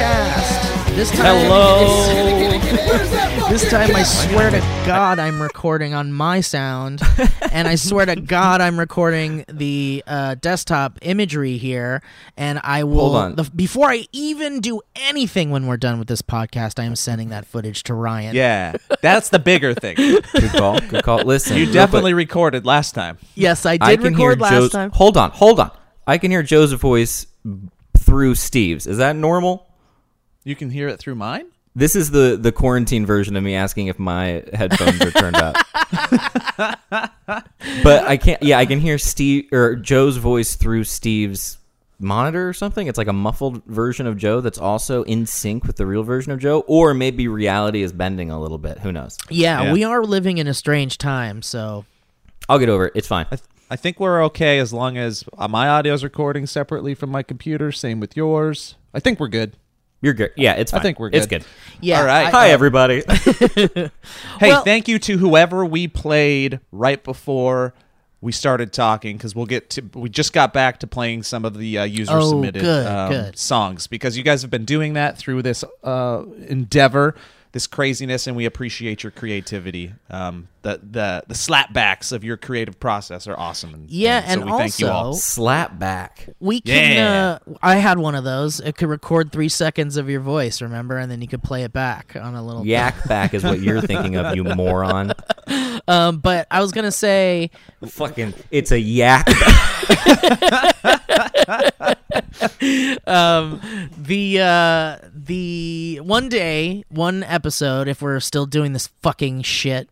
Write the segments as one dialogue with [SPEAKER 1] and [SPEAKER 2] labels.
[SPEAKER 1] to the Valley Cast. This time,
[SPEAKER 2] Hello.
[SPEAKER 1] This time, I swear to God, I'm recording on my sound, and I swear to God, I'm recording the uh, desktop imagery here. And I will,
[SPEAKER 2] Hold on.
[SPEAKER 1] The, before I even do anything when we're done with this podcast, I am sending that footage to Ryan.
[SPEAKER 3] Yeah, that's the bigger thing.
[SPEAKER 2] Good call. Good call. Listen,
[SPEAKER 3] You definitely
[SPEAKER 2] quick,
[SPEAKER 3] recorded last time.
[SPEAKER 1] Yes, I did
[SPEAKER 2] I can hear
[SPEAKER 1] record last
[SPEAKER 2] Joe's.
[SPEAKER 1] time.
[SPEAKER 2] Hold on. Hold on. I can hear Joe's voice through Steve's. Is that normal?
[SPEAKER 3] You can hear it through mine.
[SPEAKER 2] This is the the quarantine version of me asking if my headphones are turned up. but I can't. Yeah, I can hear Steve or Joe's voice through Steve's monitor or something. It's like a muffled version of Joe that's also in sync with the real version of Joe, or maybe reality is bending a little bit. Who knows?
[SPEAKER 1] Yeah,
[SPEAKER 3] Yeah.
[SPEAKER 1] we are living in a strange time, so
[SPEAKER 2] I'll get over it. It's fine.
[SPEAKER 3] I, th- I think we're okay as long as uh, my audio's recording separately from my computer. Same with yours. I think we're good.
[SPEAKER 2] You're good. Yeah, it's
[SPEAKER 3] I think we're good.
[SPEAKER 2] It's
[SPEAKER 3] good.
[SPEAKER 2] good.
[SPEAKER 1] yeah.
[SPEAKER 3] All right.
[SPEAKER 1] I-
[SPEAKER 2] Hi, everybody.
[SPEAKER 3] Hey,
[SPEAKER 1] Well-
[SPEAKER 3] thank you to whoever we played right before we started talking because we'll get to. We just got back to playing some of the uh, user
[SPEAKER 1] Oh,
[SPEAKER 3] submitted
[SPEAKER 1] good,
[SPEAKER 3] um, songs because you guys have been doing that through this uh, endeavor, this craziness, and we appreciate your creativity. Um, the the the slapbacks of your creative process are awesome. And,
[SPEAKER 1] Yeah,
[SPEAKER 3] so
[SPEAKER 1] and
[SPEAKER 3] we thank you all.
[SPEAKER 1] also-
[SPEAKER 2] Slap.
[SPEAKER 1] We can.
[SPEAKER 3] Yeah.
[SPEAKER 1] Uh, I had one of those. It could record three seconds of your voice, remember, and then you could play it back on a little.
[SPEAKER 2] Yak Bak is what you're thinking of, you moron.
[SPEAKER 1] Um, but I was gonna say,
[SPEAKER 2] Fucking, it's a yak.
[SPEAKER 1] um, the uh, the one day, one episode, if we're still doing this fucking shit,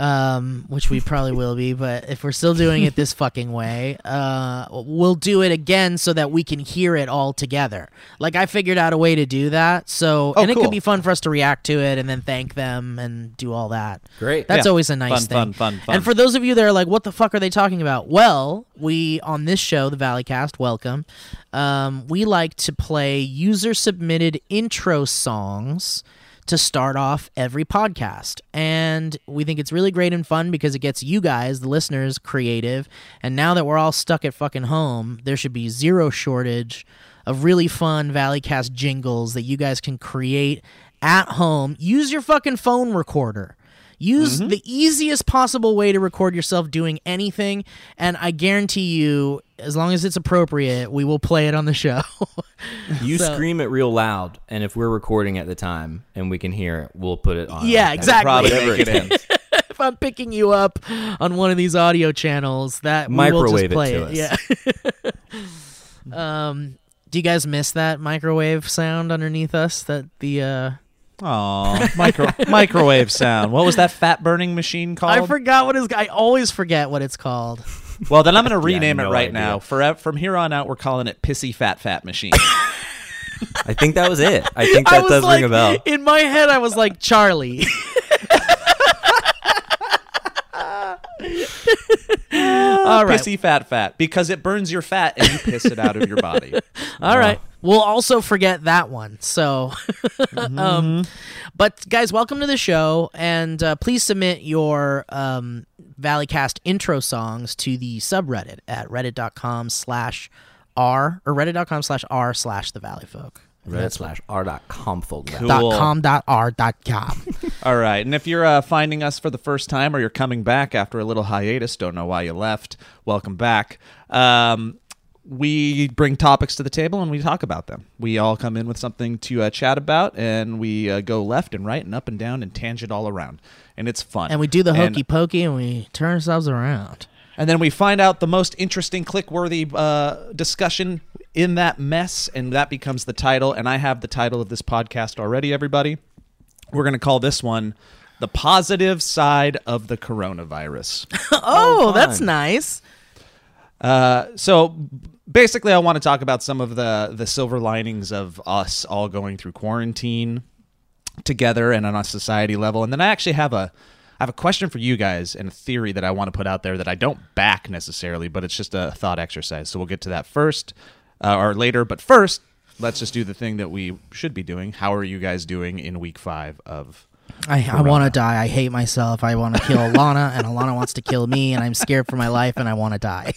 [SPEAKER 1] um, which we probably will be, but if we're still doing it this fucking way, uh, we'll do it again so that we can hear it all together. Like I figured out a way to do that, so
[SPEAKER 3] Oh,
[SPEAKER 1] and it could be fun for us to react to it and then thank them and do all that.
[SPEAKER 2] Great.
[SPEAKER 1] That's
[SPEAKER 3] Yeah.
[SPEAKER 1] always a nice
[SPEAKER 3] Fun,
[SPEAKER 1] thing.
[SPEAKER 3] fun, fun, fun.
[SPEAKER 1] And for those of you that are like, what the fuck are they talking about? Well, we on this show, the Valleycast, welcome. Um, we like to play user submitted intro songs to start off every podcast. And we think it's really great and fun because it gets you guys, the listeners, creative. And now that we're all stuck at fucking home, there should be zero shortage of really fun Valleycast jingles that you guys can create at home. Use your fucking phone recorder. Use mm-hmm. the easiest possible way to record yourself doing anything, and I guarantee you, as long as it's appropriate, we will play it on the show.
[SPEAKER 2] You
[SPEAKER 1] So-
[SPEAKER 2] scream it real loud, and if we're recording at the time and we can hear it, we'll put it on.
[SPEAKER 1] Yeah, exactly.
[SPEAKER 3] Probably make it in.
[SPEAKER 1] if I'm picking you up on one of these audio channels, that we will
[SPEAKER 2] Microwave
[SPEAKER 1] just
[SPEAKER 2] it
[SPEAKER 1] play
[SPEAKER 2] to
[SPEAKER 1] it. Yeah. um, do you guys miss that microwave sound underneath us? That the uh,
[SPEAKER 3] Aw, micro microwave sound. What was that fat burning machine called?
[SPEAKER 1] I forgot what it's. I always forget what it's called.
[SPEAKER 3] Well, then I'm going to rename
[SPEAKER 2] no
[SPEAKER 3] it right
[SPEAKER 2] idea.
[SPEAKER 3] now. For, from here on out, we're calling it Pissy Fat Fat Machine.
[SPEAKER 2] I think that was it. I think that
[SPEAKER 1] was
[SPEAKER 2] does
[SPEAKER 1] like,
[SPEAKER 2] ring a bell.
[SPEAKER 1] in my head, I was like Charlie. All right.
[SPEAKER 3] Pissy Fat Fat because it burns your fat and you piss it out of your body.
[SPEAKER 1] All right. We'll also forget that one. So, um, but guys, welcome to the show, and uh, please submit your um, Valleycast intro songs to the subreddit at reddit.com slash r or reddit.com slash r slash the Valley Folk.
[SPEAKER 2] Reddit slash r dot com folder.
[SPEAKER 3] Cool.
[SPEAKER 1] Dot com dot r dot com.
[SPEAKER 3] All right. And if you're uh, finding us for the first time or you're coming back after a little hiatus, don't know why you left, welcome back. Um, we bring topics to the table and we talk about them. We all come in with something to uh, chat about and we uh, go left and right and up and down and tangent all around. And it's fun.
[SPEAKER 1] and we do the
[SPEAKER 3] And-
[SPEAKER 1] hokey pokey and we turn ourselves around.
[SPEAKER 3] And then we find out the most interesting, click worthy uh, discussion in that mess, and that becomes the title. And I have the title of this podcast already, everybody. We're going to call this one The Positive Side of the Coronavirus.
[SPEAKER 1] Oh, that's nice.
[SPEAKER 3] Uh, so basically, I want to talk about some of the, the silver linings of us all going through quarantine together and on a society level. And then I actually have a I have a question for you guys and a theory that I want to put out there that I don't back necessarily, but it's just a thought exercise. So we'll get to that first uh, or later. But first, let's just do the thing that we should be doing. How are you guys doing in week five of?
[SPEAKER 1] I, I want to die. I hate myself. I want to kill Alana, and Alana wants to kill me, and I'm scared for my life, and I want to die.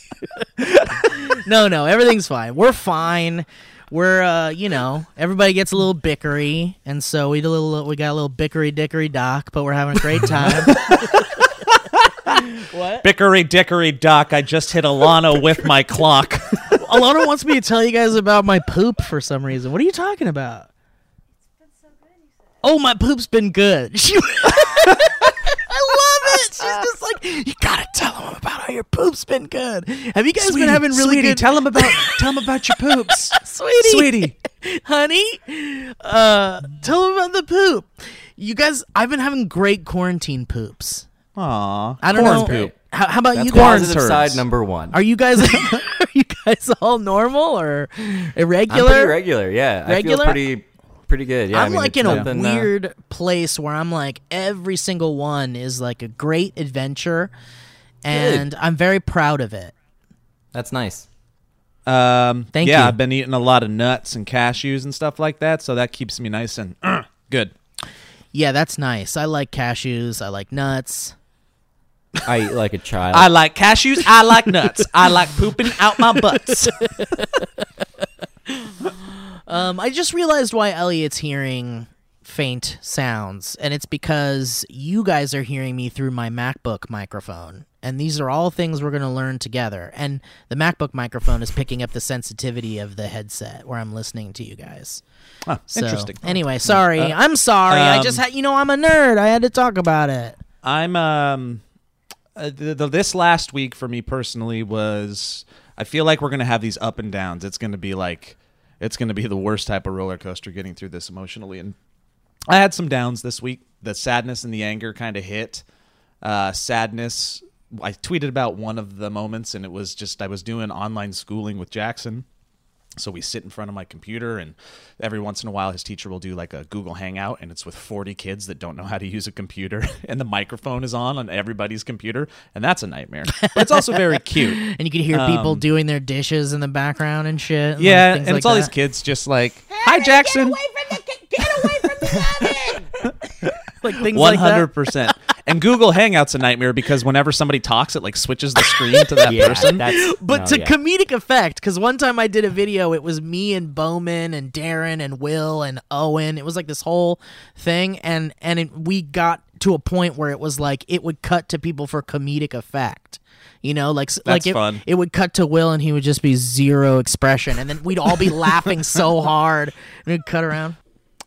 [SPEAKER 1] no, no, everything's fine. We're fine. we're uh, you know, everybody gets a little bickery, and so we did a little, we got a little bickery dickery doc, but we're having a great time. what?
[SPEAKER 3] Bickery dickery doc. I just hit Alana with my clock.
[SPEAKER 1] Alana wants me to tell you guys about my poop for some reason. What are you talking about? Oh, my poop's been good. She- I love it. She's just like, you gotta tell them about how your poop's been good. Have you guys been having really
[SPEAKER 3] sweetie,
[SPEAKER 1] good?
[SPEAKER 3] Tell them about tell them about your poops,
[SPEAKER 1] sweetie,
[SPEAKER 3] sweetie.
[SPEAKER 1] honey, uh, tell them about the poop. You guys, I've been having great quarantine poops.
[SPEAKER 3] Aw,
[SPEAKER 1] I don't
[SPEAKER 3] corn
[SPEAKER 1] know.
[SPEAKER 3] poop.
[SPEAKER 1] How, how about
[SPEAKER 2] That's
[SPEAKER 1] you guys?
[SPEAKER 2] positive
[SPEAKER 3] turds.
[SPEAKER 2] side number one.
[SPEAKER 1] Are you guys are you guys all normal or irregular?
[SPEAKER 2] I'm
[SPEAKER 1] irregular?
[SPEAKER 2] pretty regular. Yeah,
[SPEAKER 1] Regular?
[SPEAKER 2] I feel pretty pretty good. Yeah, I
[SPEAKER 1] I'm
[SPEAKER 2] mean,
[SPEAKER 1] like
[SPEAKER 2] it's
[SPEAKER 1] in a
[SPEAKER 2] nothing, uh,
[SPEAKER 1] weird place where I'm like every single one is like a great adventure, and I'm very proud of it.
[SPEAKER 2] that's nice.
[SPEAKER 3] Um,
[SPEAKER 1] Thank
[SPEAKER 3] yeah,
[SPEAKER 1] you.
[SPEAKER 3] I've been eating a lot of nuts and cashews and stuff like that, so that keeps me nice and uh, good.
[SPEAKER 1] Yeah, that's nice. I like cashews. I like nuts.
[SPEAKER 2] I eat like a child.
[SPEAKER 3] I like cashews. I like nuts. I like pooping out my butts.
[SPEAKER 1] Um, I just realized why Elliot's hearing faint sounds, and it's because you guys are hearing me through my MacBook microphone. And these are all things we're going to learn together. And the MacBook microphone is picking up the sensitivity of the headset where I'm listening to you guys.
[SPEAKER 3] Huh,
[SPEAKER 1] So,
[SPEAKER 3] interesting.
[SPEAKER 1] Anyway, sorry. I'm sorry. I
[SPEAKER 3] um,
[SPEAKER 1] just had, you know, I'm a nerd. I had to talk about it.
[SPEAKER 3] I'm um uh, the, the, this last week for me personally was I feel like we're gonna have these up and downs. It's gonna be like it's gonna be the worst type of roller coaster getting through this emotionally. And I had some downs this week. The sadness and the anger kind of hit. Uh, sadness. I tweeted about one of the moments, and it was just I was doing online schooling with Jackson. So we sit in front of my computer, and every once in a while, his teacher will do like a Google Hangout, and it's with 40 kids that don't know how to use a computer, and the microphone is on on everybody's computer, and that's a nightmare. But it's also very cute.
[SPEAKER 1] And you can hear people
[SPEAKER 3] Um,
[SPEAKER 1] doing their dishes in the background and shit. and,
[SPEAKER 3] Yeah,
[SPEAKER 1] things
[SPEAKER 3] and
[SPEAKER 1] like
[SPEAKER 3] it's all these kids just like, "Hi, Jackson." get away from the, get away from the oven!"
[SPEAKER 1] like things
[SPEAKER 3] One
[SPEAKER 1] like
[SPEAKER 3] hundred
[SPEAKER 1] that.
[SPEAKER 3] percent. And Google Hangout's a nightmare because whenever somebody talks, it like switches the screen to that
[SPEAKER 2] yeah,
[SPEAKER 3] person.
[SPEAKER 2] that's
[SPEAKER 1] But
[SPEAKER 2] no,
[SPEAKER 1] to
[SPEAKER 2] yeah.
[SPEAKER 1] comedic effect, because one time I did a video, it was me and Bowman and Darren and Will and Owen. It was like this whole thing, and and it, we got to a point where it was like it would cut to people for comedic effect. You know, like s- like it,
[SPEAKER 3] fun.
[SPEAKER 1] it would cut to Will and he would just be zero expression, and then we'd all be laughing so hard, and it'd cut around.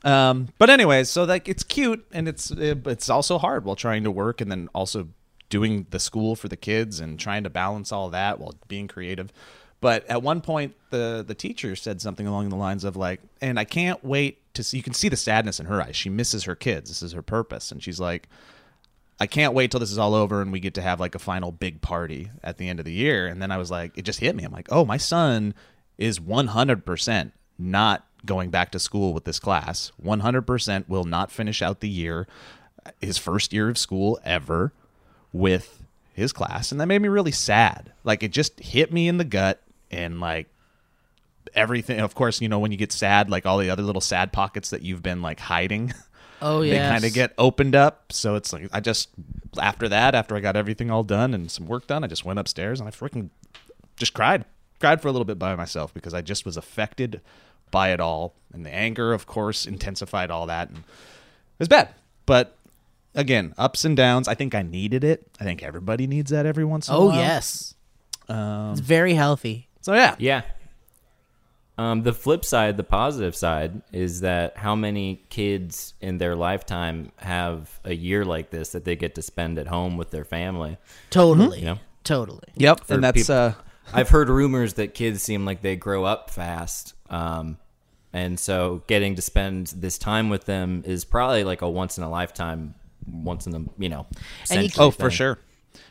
[SPEAKER 3] Um, but anyways, so like it's cute and it's it's also hard while trying to work and then also doing the school for the kids and trying to balance all that while being creative. But at one point, the the teacher said something along the lines of like, "And I can't wait to see." You can see the sadness in her eyes. She misses her kids. This is her purpose, and she's like, I can't wait till this is all over and we get to have like a final big party at the end of the year. And then I was like, it just hit me. I'm like, oh, my son is 100% not going back to school with this class. 100% will not finish out the year, his first year of school ever with his class. And that made me really sad. Like it just hit me in the gut and like everything. Of course, you know, when you get sad, like all the other little sad pockets that you've been like hiding.
[SPEAKER 1] Oh yeah.
[SPEAKER 3] they kind of get opened up. So it's like I just after that, after I got everything all done and some work done, I just went upstairs and I freaking just cried, cried for a little bit by myself because I just was affected by it all, and the anger, of course, intensified all that, and it was bad. But again, ups and downs. I think I needed it. I think everybody needs that every once in a
[SPEAKER 1] Oh
[SPEAKER 3] while.
[SPEAKER 1] Oh, yes,
[SPEAKER 3] Um,
[SPEAKER 1] it's very healthy.
[SPEAKER 3] so yeah,
[SPEAKER 2] Yeah. Um, the flip side, the positive side, is that how many kids in their lifetime have a year like this that they get to spend at home with their family.
[SPEAKER 1] Totally,
[SPEAKER 2] You know?
[SPEAKER 1] totally.
[SPEAKER 3] yep.
[SPEAKER 2] For
[SPEAKER 3] And that's
[SPEAKER 2] people-
[SPEAKER 3] uh,
[SPEAKER 2] I've heard rumors that kids seem like they grow up fast. Um, and so getting to spend this time with them is probably like a once in a lifetime, once in the, you know,
[SPEAKER 1] And you
[SPEAKER 2] century
[SPEAKER 3] oh for sure.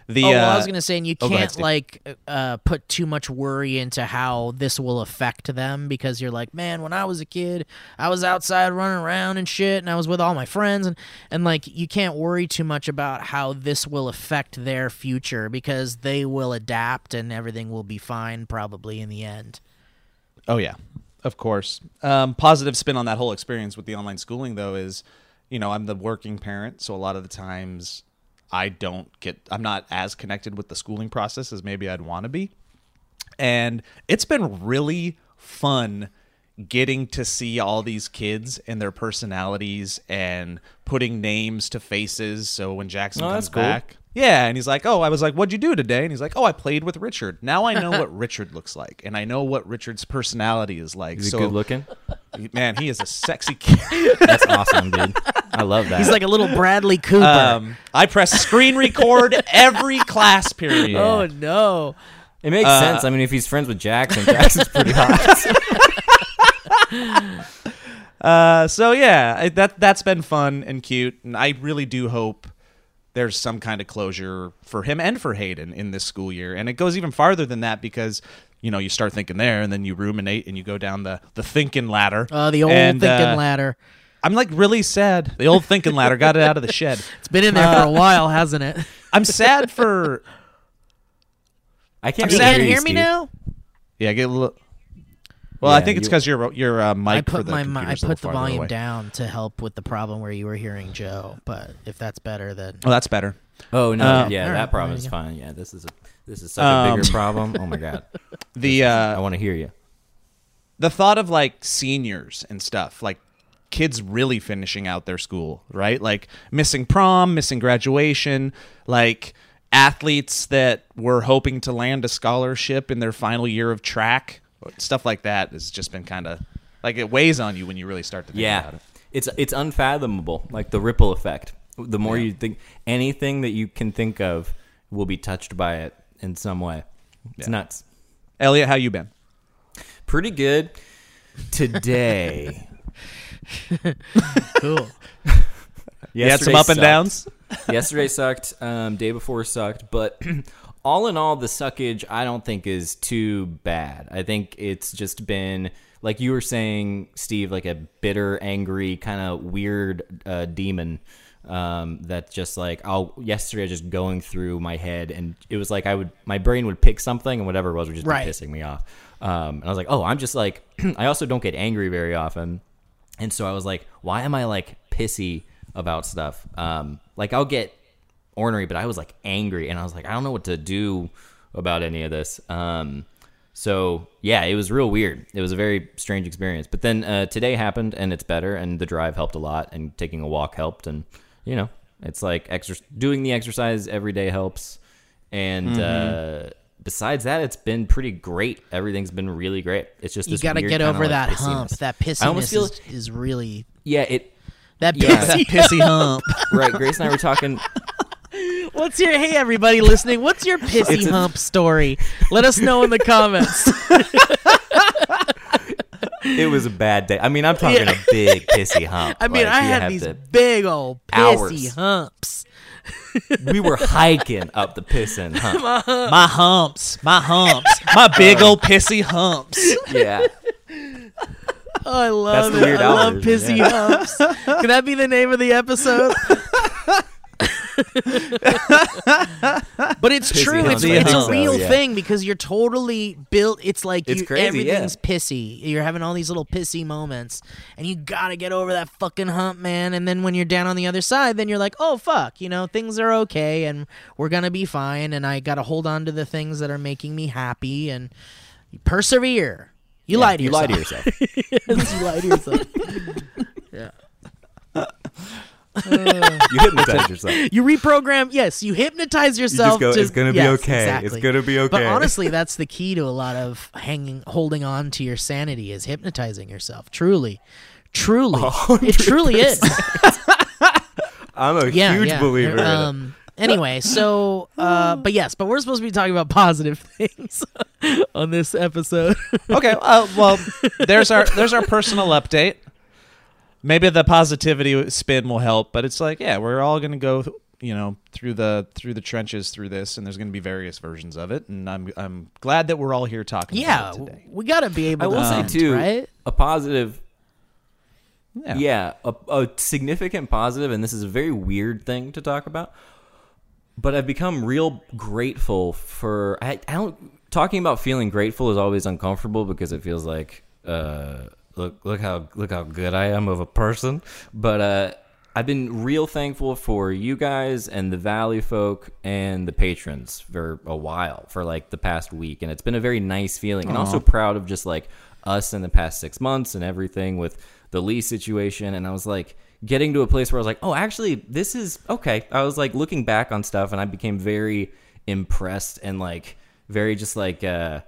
[SPEAKER 3] The
[SPEAKER 1] oh, well, I
[SPEAKER 3] uh,
[SPEAKER 1] was gonna say, and you
[SPEAKER 3] oh,
[SPEAKER 1] can't
[SPEAKER 3] Steve.
[SPEAKER 1] like uh, put too much worry into how this will affect them because you're like, man, when I was a kid, I was outside running around and shit, and I was with all my friends, and and like you can't worry too much about how this will affect their future because they will adapt and everything will be fine probably in the end.
[SPEAKER 3] Oh yeah, of course. Um, positive spin on that whole experience with the online schooling though is, you know, I'm the working parent, so a lot of the times I don't get, I'm not as connected with the schooling process as maybe I'd want to be, and it's been really fun getting to see all these kids and their personalities and putting names to faces. So when Jackson
[SPEAKER 2] Oh,
[SPEAKER 3] comes
[SPEAKER 2] cool.
[SPEAKER 3] back, yeah, and he's like, "Oh, I was like, what'd you do today?" And he's like, "Oh, I played with Richard. Now I know what Richard looks like, and I know what Richard's personality is like."
[SPEAKER 2] Is he
[SPEAKER 3] so,
[SPEAKER 2] good looking?
[SPEAKER 3] man, he is a sexy kid.
[SPEAKER 2] That's awesome, dude. I love that.
[SPEAKER 1] He's like a little Bradley Cooper.
[SPEAKER 3] um, I press screen record every class period.
[SPEAKER 1] Oh no.
[SPEAKER 2] it makes
[SPEAKER 3] uh,
[SPEAKER 2] sense. I mean, if he's friends with Jackson, Jackson's pretty hot.
[SPEAKER 3] Uh, so yeah, that that's been fun and cute, and I really do hope there's some kind of closure for him and for Hayden in this school year, and it goes even farther than that because you know you start thinking there, and then you ruminate and you go down the the thinking ladder.
[SPEAKER 1] Uh, the old
[SPEAKER 3] And,
[SPEAKER 1] thinking
[SPEAKER 3] uh,
[SPEAKER 1] ladder.
[SPEAKER 3] I'm like really sad. The old thinking ladder got it out of the shed.
[SPEAKER 1] It's been in there
[SPEAKER 3] uh,
[SPEAKER 1] for a while, hasn't it?
[SPEAKER 3] I'm sad for
[SPEAKER 2] I can't
[SPEAKER 1] You
[SPEAKER 2] really
[SPEAKER 1] can't
[SPEAKER 2] you,
[SPEAKER 1] hear me now?
[SPEAKER 3] yeah. Get a little. Well, I think it's
[SPEAKER 2] you-
[SPEAKER 3] because your your uh, mic
[SPEAKER 1] I
[SPEAKER 3] for
[SPEAKER 1] put
[SPEAKER 3] the
[SPEAKER 1] my mi- I
[SPEAKER 3] computer's a little
[SPEAKER 1] put the volume
[SPEAKER 3] away.
[SPEAKER 1] down to help with the problem where you were hearing Joe. But if that's better, then
[SPEAKER 3] Oh, that's better.
[SPEAKER 2] Oh no,
[SPEAKER 3] Uh,
[SPEAKER 2] yeah,
[SPEAKER 1] Alright,
[SPEAKER 2] that problem is fine. Yeah, this is a this is such a
[SPEAKER 3] Um,
[SPEAKER 2] bigger problem. Oh my god,
[SPEAKER 3] The
[SPEAKER 2] I
[SPEAKER 3] uh,
[SPEAKER 2] want to hear you.
[SPEAKER 3] the thought of like seniors and stuff, like kids really finishing out their school, right? Like missing prom, missing graduation, like athletes that were hoping to land a scholarship in their final year of track, stuff like that has just been kind of like it weighs on you when you really start to think
[SPEAKER 2] Yeah,
[SPEAKER 3] about it.
[SPEAKER 2] it's it's unfathomable. Like the ripple effect. The more you think, anything that you can think of will be touched by it in some way. It's
[SPEAKER 3] Yeah.
[SPEAKER 2] nuts.
[SPEAKER 3] Elliot, how you been?
[SPEAKER 2] Pretty good today.
[SPEAKER 1] cool.
[SPEAKER 3] You had some up and
[SPEAKER 2] sucked.
[SPEAKER 3] downs.
[SPEAKER 2] Yesterday sucked. Um, day before sucked. But all in all, the suckage I don't think is too bad. I think it's just been like you were saying, Steve, like a bitter, angry, kind of weird uh, demon. Um, that just like I'll yesterday just going through my head and it was like I would my brain would pick something and whatever it was would just
[SPEAKER 1] Right.
[SPEAKER 2] be pissing me off. Um, and I was like, oh, I'm just like I also don't get angry very often. And so I was like, why am I like pissy about stuff? Um, like I'll get ornery, but I was like angry and I was like, I don't know what to do about any of this. Um, so yeah, it was real weird. It was a very strange experience. But then uh, today happened and it's better and the drive helped a lot and taking a walk helped and you know, it's like exer- doing the exercise every day helps. And uh, besides that, it's been pretty great. Everything's been really great. It's just
[SPEAKER 1] You
[SPEAKER 2] this
[SPEAKER 1] got to get
[SPEAKER 2] kinda,
[SPEAKER 1] over
[SPEAKER 2] like,
[SPEAKER 1] that
[SPEAKER 2] pissiness.
[SPEAKER 1] hump. That pissiness
[SPEAKER 2] feel
[SPEAKER 1] is, is really
[SPEAKER 2] yeah, it
[SPEAKER 1] that
[SPEAKER 2] Yeah.
[SPEAKER 1] pissy.
[SPEAKER 3] That pissy hump.
[SPEAKER 2] right. Grace and I were talking.
[SPEAKER 1] What's your hey everybody listening? What's your pissy
[SPEAKER 2] It's a-
[SPEAKER 1] hump story? Let us know in the comments.
[SPEAKER 2] It was a bad day. I mean, I'm talking
[SPEAKER 1] Yeah.
[SPEAKER 2] a big pissy hump.
[SPEAKER 1] I mean,
[SPEAKER 2] Like,
[SPEAKER 1] I had
[SPEAKER 2] have
[SPEAKER 1] these big old pissy
[SPEAKER 2] Hours.
[SPEAKER 1] humps.
[SPEAKER 2] we were hiking up the pissing hump.
[SPEAKER 3] my humps, my humps, my big old pissy humps.
[SPEAKER 2] Yeah.
[SPEAKER 1] Oh, I love
[SPEAKER 2] the
[SPEAKER 1] it.
[SPEAKER 2] Weird
[SPEAKER 1] I love pissy
[SPEAKER 2] yeah.
[SPEAKER 1] humps. Can that be the name of the episode? but it's
[SPEAKER 2] Pissy
[SPEAKER 1] true. It's, it's a real
[SPEAKER 2] yeah.
[SPEAKER 1] thing because you're totally built. It's like
[SPEAKER 2] It's
[SPEAKER 1] you,
[SPEAKER 2] crazy,
[SPEAKER 1] everything's pissy. You're having all these little pissy moments, and you gotta get over that fucking hump, man. And then when you're down on the other side, then you're like, oh fuck, you know, things are okay, and we're gonna be fine. And I gotta hold on to the things that are making me happy and persevere. You lie to
[SPEAKER 2] you
[SPEAKER 1] yourself.
[SPEAKER 2] lie to yourself.
[SPEAKER 1] Yes, you lie to yourself.
[SPEAKER 2] You hypnotize yourself.
[SPEAKER 1] You reprogram. Yes, you hypnotize yourself.
[SPEAKER 2] go,
[SPEAKER 1] to,
[SPEAKER 2] "It's gonna be
[SPEAKER 1] yes,
[SPEAKER 2] okay. It's gonna be okay.
[SPEAKER 1] But honestly, that's the key to a lot of hanging, holding on to your sanity is hypnotizing yourself. Truly, truly, it truly is.
[SPEAKER 2] I'm a
[SPEAKER 1] Yeah,
[SPEAKER 2] huge
[SPEAKER 1] yeah.
[SPEAKER 2] believer in it.
[SPEAKER 1] Um. Anyway, so, uh, but yes, but we're supposed to be talking about positive things on this episode.
[SPEAKER 3] Okay, uh, well, there's our there's our personal update. Maybe the positivity spin will help, but it's like, yeah, we're all gonna go, you know, through the through the trenches through this, and there's gonna be various versions of it, and I'm I'm glad that we're all here talking
[SPEAKER 1] yeah,
[SPEAKER 3] about it today.
[SPEAKER 1] we got to be able.
[SPEAKER 2] I will
[SPEAKER 1] to
[SPEAKER 2] say
[SPEAKER 1] vent,
[SPEAKER 2] too,
[SPEAKER 1] right?
[SPEAKER 2] a positive
[SPEAKER 3] Yeah.
[SPEAKER 2] yeah, a, a significant positive, and this is a very weird thing to talk about. But I've become real grateful for. I, I don't talking about feeling grateful is always uncomfortable because it feels like uh, look look how look how good I am of a person. But uh, I've been real thankful for you guys and the Valley folk and the patrons for a while, for like the past week, and it's been a very nice feeling, and also proud of just like us in the past six months and everything with the Lee situation. And I was like, getting to a place where I was like, oh, actually, this is okay. I was like looking back on stuff and I became very impressed and like very just like, uh,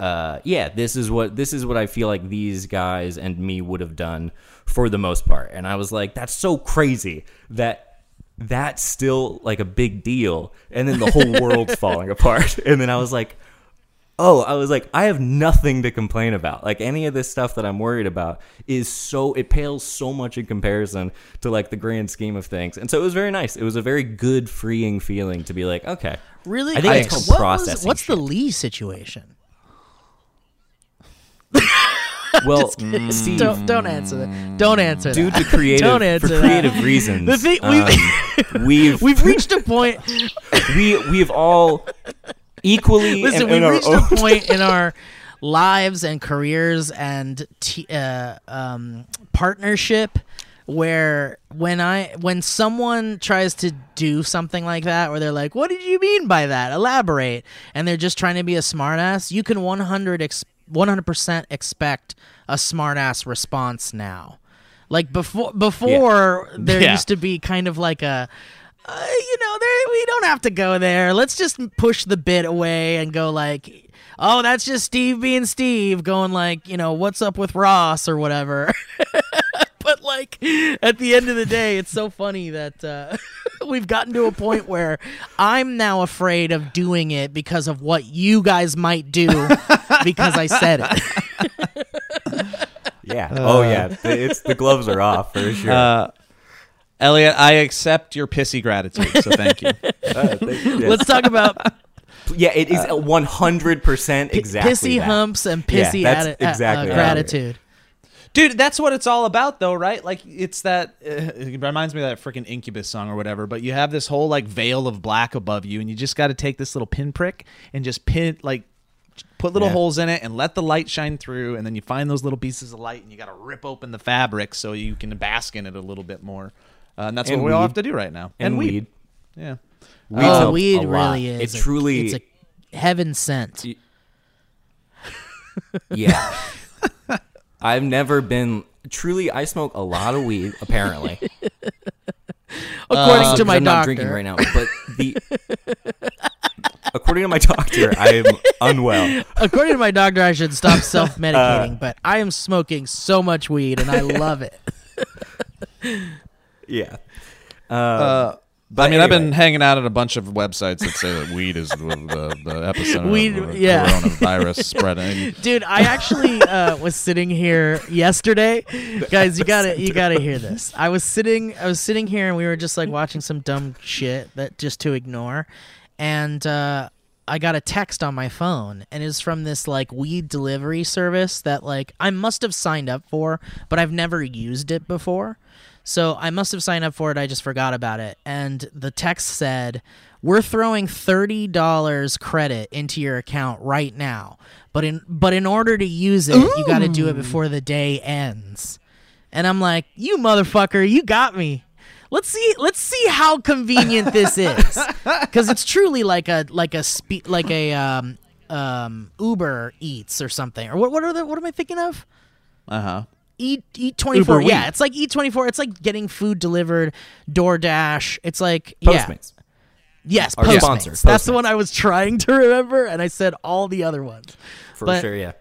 [SPEAKER 2] uh, yeah, this is what this is what I feel like these guys and me would have done for the most part. And I was like, that's so crazy that that's still like a big deal. And then the whole world's falling apart. And then I was like, oh, I was like, I have nothing to complain about. Like any of this stuff that I'm worried about is so it pales so much in comparison to like the grand scheme of things. And so it was very nice. It was a very good, freeing feeling to be like, okay,
[SPEAKER 1] Really?
[SPEAKER 2] I think
[SPEAKER 1] Okay,
[SPEAKER 2] it's called
[SPEAKER 1] what was-
[SPEAKER 2] processing
[SPEAKER 1] what's the. Lee situation?
[SPEAKER 2] well, Steve,
[SPEAKER 1] Don't don't answer that. Don't answer
[SPEAKER 2] due
[SPEAKER 1] that.
[SPEAKER 2] to creative
[SPEAKER 1] Don't
[SPEAKER 2] for
[SPEAKER 1] answer that.
[SPEAKER 2] creative reasons,
[SPEAKER 1] The thing- we've-
[SPEAKER 2] um, we've
[SPEAKER 1] We've reached a point.
[SPEAKER 2] we we've all equally
[SPEAKER 1] Listen,
[SPEAKER 2] in,
[SPEAKER 1] we've
[SPEAKER 2] in
[SPEAKER 1] reached a point in our lives and careers and t- uh, um, partnership where when I when someone tries to do something like that, where they're like, "What did you mean by that? Elaborate," and they're just trying to be a smartass, you can 100 ex- 100% expect a smartass response now. Like before, before there
[SPEAKER 3] Yeah.
[SPEAKER 1] used to be kind of like a, uh, you know, there we don't have to go there. Let's just push the bit away and go like, oh, that's just Steve being Steve, going like, you know, what's up with Ross or whatever. but like at the end of the day, it's so funny that uh, we've gotten to a point where I'm now afraid of doing it because of what you guys might do because I said it.
[SPEAKER 2] yeah. oh yeah, it's the gloves are off for sure.
[SPEAKER 3] Uh, Elliot, I accept your pissy gratitude, so thank you.
[SPEAKER 2] Uh, thank- yes.
[SPEAKER 1] Let's talk about
[SPEAKER 2] yeah, it is one hundred percent exactly
[SPEAKER 1] pissy
[SPEAKER 2] that.
[SPEAKER 1] humps and
[SPEAKER 2] Yeah,
[SPEAKER 1] pissy
[SPEAKER 2] that's
[SPEAKER 1] atti- uh,
[SPEAKER 2] exactly
[SPEAKER 1] uh,
[SPEAKER 2] how it is.
[SPEAKER 1] gratitude.
[SPEAKER 3] Dude, that's what it's all about, though, right? Like, it's that. Uh, it reminds me of that freaking Incubus song or whatever. But you have this whole like veil of black above you, and you just got to take this little pinprick and just pin like. Put little
[SPEAKER 2] Yeah.
[SPEAKER 3] holes in it and let the light shine through, and then you find those little pieces of light, and you got to rip open the fabric so you can bask in it a little bit more. Uh, and that's
[SPEAKER 2] And
[SPEAKER 3] what we all have to do right now.
[SPEAKER 2] and, weed.
[SPEAKER 3] yeah.
[SPEAKER 2] Weed's
[SPEAKER 1] oh,
[SPEAKER 2] a-
[SPEAKER 1] weed
[SPEAKER 2] a lot.
[SPEAKER 1] really is
[SPEAKER 2] it's
[SPEAKER 1] a-
[SPEAKER 2] truly.
[SPEAKER 1] it's a heaven sent.
[SPEAKER 2] yeah. I've never been truly. I smoke a lot of weed. Apparently,
[SPEAKER 1] According
[SPEAKER 2] Uh,
[SPEAKER 1] to my
[SPEAKER 2] I'm
[SPEAKER 1] doctor,
[SPEAKER 2] not drinking right now. But the according to my doctor, I am unwell.
[SPEAKER 1] according to my doctor, I should stop self
[SPEAKER 2] Uh,
[SPEAKER 1] medicating. but I am smoking so much weed, and I love it.
[SPEAKER 2] Yeah. Um,
[SPEAKER 3] Uh,
[SPEAKER 2] but
[SPEAKER 3] I mean, I've been hanging out at a bunch of websites that say that weed is the, the, the epicenter
[SPEAKER 1] Weed-
[SPEAKER 3] of the
[SPEAKER 1] yeah.
[SPEAKER 3] coronavirus spreading.
[SPEAKER 1] Dude, I actually uh, was sitting here yesterday. Guys, you gotta you gotta hear this. I was sitting I was sitting here and we were just like watching some dumb shit that just to ignore, and uh, I got a text on my phone and it's from this like weed delivery service that like I must have signed up for, but I've never used it before. So I must have signed up for it. I just forgot about it. And the text said, "We're throwing thirty dollars credit into your account right now, but in but in order to use it, you got to do it before the day ends." And I'm like, "You motherfucker, you got me." Let's see. Let's see how convenient this is, because it's truly like a like a spe- like a um, um, Uber Eats or something. Or what? What are the? What am I thinking of?
[SPEAKER 3] Uh huh.
[SPEAKER 1] Eat Eat twenty four.
[SPEAKER 3] Uber
[SPEAKER 1] Yeah,
[SPEAKER 3] Wheat.
[SPEAKER 1] it's like Eat twenty four. It's like getting food delivered, DoorDash. It's like yeah,
[SPEAKER 2] Postmates.
[SPEAKER 1] yes,
[SPEAKER 2] Our
[SPEAKER 1] Postmates.
[SPEAKER 2] sponsor,
[SPEAKER 1] That's the one I was trying to remember, and I said all the other ones.
[SPEAKER 2] For
[SPEAKER 1] but-
[SPEAKER 2] sure, yeah.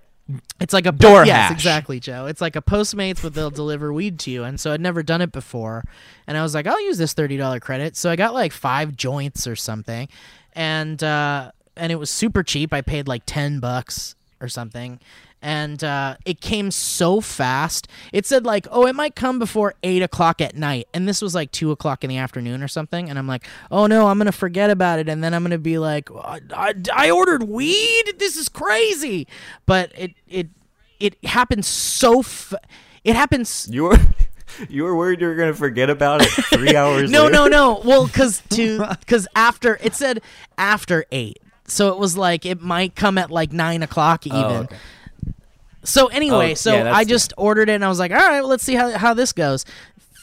[SPEAKER 1] It's like a
[SPEAKER 3] door.
[SPEAKER 1] Yes, exactly, Joe. It's like a Postmates, but they'll deliver weed to you. And so I'd never done it before, and I was like, I'll use this thirty dollar credit. So I got like five joints or something, and uh, and it was super cheap. I paid like ten bucks or something. And uh, it came so fast. It said like, "Oh, it might come before eight o'clock at night," and this was like two o'clock in the afternoon or something. And I'm like, "Oh no, I'm gonna forget about it," and then I'm gonna be like, "I, I, I ordered weed. This is crazy." But it it it happens so. F- it happens.
[SPEAKER 2] You were you were worried you were gonna forget about it three hours.
[SPEAKER 1] No,
[SPEAKER 2] later?
[SPEAKER 1] no, no. Well, because to because after it said after eight, so it was like it might come at like nine o'clock oh, even.
[SPEAKER 2] Oh, okay.
[SPEAKER 1] So anyway,
[SPEAKER 2] Oh,
[SPEAKER 1] so
[SPEAKER 2] yeah,
[SPEAKER 1] I just ordered it and I was like, all right, well, let's see how, how this goes.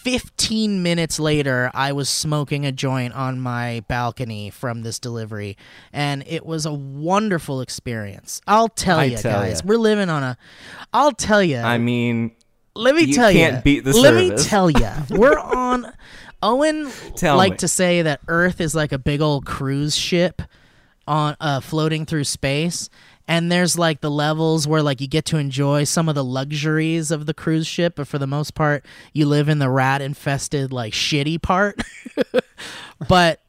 [SPEAKER 1] 15 minutes later, I was smoking a joint on my balcony from this delivery, and it was a wonderful experience. I'll tell you guys,
[SPEAKER 2] ya.
[SPEAKER 1] we're living on a. I'll tell you.
[SPEAKER 2] I mean,
[SPEAKER 1] let me
[SPEAKER 2] you
[SPEAKER 1] tell you.
[SPEAKER 2] can't beat the
[SPEAKER 1] Let me tell you, we're on. Owen
[SPEAKER 2] Tell
[SPEAKER 1] like
[SPEAKER 2] me.
[SPEAKER 1] to say that Earth is like a big old cruise ship on uh, floating through space. And there's like the levels where like you get to enjoy some of the luxuries of the cruise ship, but for the most part, you live in the rat infested like shitty part. but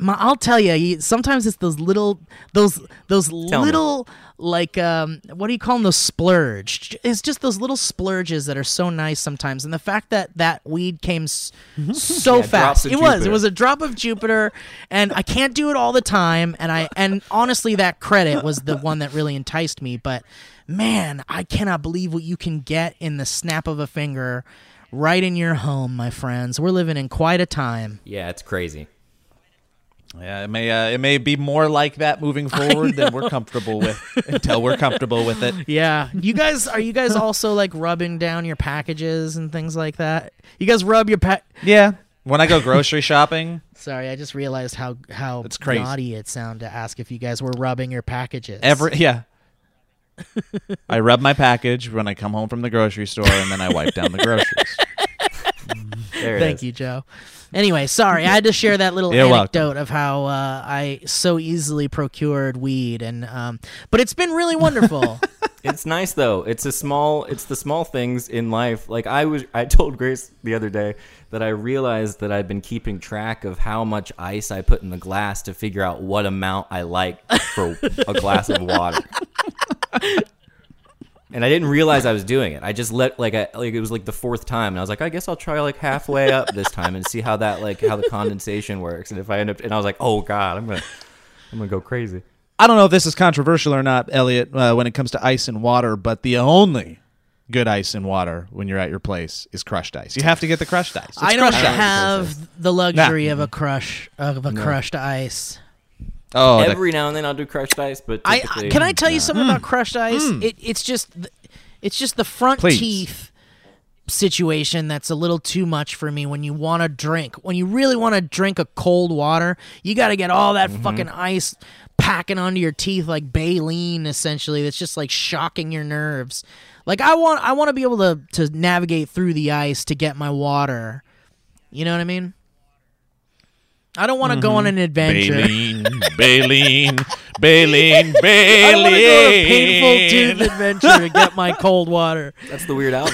[SPEAKER 1] my, I'll tell you, sometimes it's those little, those those
[SPEAKER 2] me.
[SPEAKER 1] little like um, what do you call them? Those splurge. It's just those little splurges that are so nice sometimes. And the fact that that weed came s- so
[SPEAKER 2] Yeah,
[SPEAKER 1] fast, it was. It was a drop of Jupiter, and I can't do it all the time. And I and honestly, that credit was the one that really enticed me. But man, I cannot believe what you can get in the snap of a finger. Right in your home, my friends. We're living in quite a time.
[SPEAKER 2] yeah, it's crazy.
[SPEAKER 3] Yeah, it may uh, it may be more like that moving forward than we're comfortable with until we're comfortable with it.
[SPEAKER 1] Yeah. You guys are you guys also like rubbing down your packages and things like that? You guys rub your pack
[SPEAKER 3] Yeah. When I go grocery shopping,
[SPEAKER 1] Sorry, I just realized how how
[SPEAKER 3] It's crazy.
[SPEAKER 1] naughty it sounded to ask if you guys were rubbing your packages.
[SPEAKER 3] every yeah. I rub my package when I come home from the grocery store and then I wipe down the groceries.
[SPEAKER 2] There it
[SPEAKER 1] Thank
[SPEAKER 2] is.
[SPEAKER 1] you, Joe. Anyway, sorry, I had to share that little
[SPEAKER 3] You're welcome.
[SPEAKER 1] anecdote of how uh, I so easily procured weed, and um, but it's been really wonderful.
[SPEAKER 2] It's nice though. It's a small. It's the small things in life. Like I was. I told Grace the other day that I realized that I've been keeping track of how much ice I put in the glass to figure out what amount I like for a glass of water. And I didn't realize I was doing it. I just let like I like it was like the fourth time, and I was like, I guess I'll try like halfway up this time and see how that like how the condensation works. And if I end up, and I was like, oh god, I'm gonna I'm gonna go crazy.
[SPEAKER 3] I don't know if this is controversial or not, Elliot, uh, when it comes to ice and water, but the only good ice and water when you're at your place is crushed ice. You have to get the crushed ice. It's
[SPEAKER 1] I don't
[SPEAKER 3] crushed ice.
[SPEAKER 1] have the luxury of a crush of a crushed ice.
[SPEAKER 3] Oh, the-
[SPEAKER 2] Every now and then I'll do crushed ice, but
[SPEAKER 1] I
[SPEAKER 2] typically,
[SPEAKER 1] can I tell you
[SPEAKER 2] nah.
[SPEAKER 1] something about hmm. crushed ice? Hmm. It, it's just th- it's just the front
[SPEAKER 3] Please.
[SPEAKER 1] teeth situation that's a little too much for me when you want to drink. When you really want to drink a cold water, you got to get all that mm-hmm. fucking ice packing onto your teeth like baleen essentially. That's just like shocking your nerves. Like I want I want to be able to to navigate through the ice to get my water. You know what I mean? I don't want to go on an adventure.
[SPEAKER 3] Baleen, Baleen, Baleen, Baleen.
[SPEAKER 1] I want to go on a painful tooth adventure to get my cold water.
[SPEAKER 2] That's the Weird Al.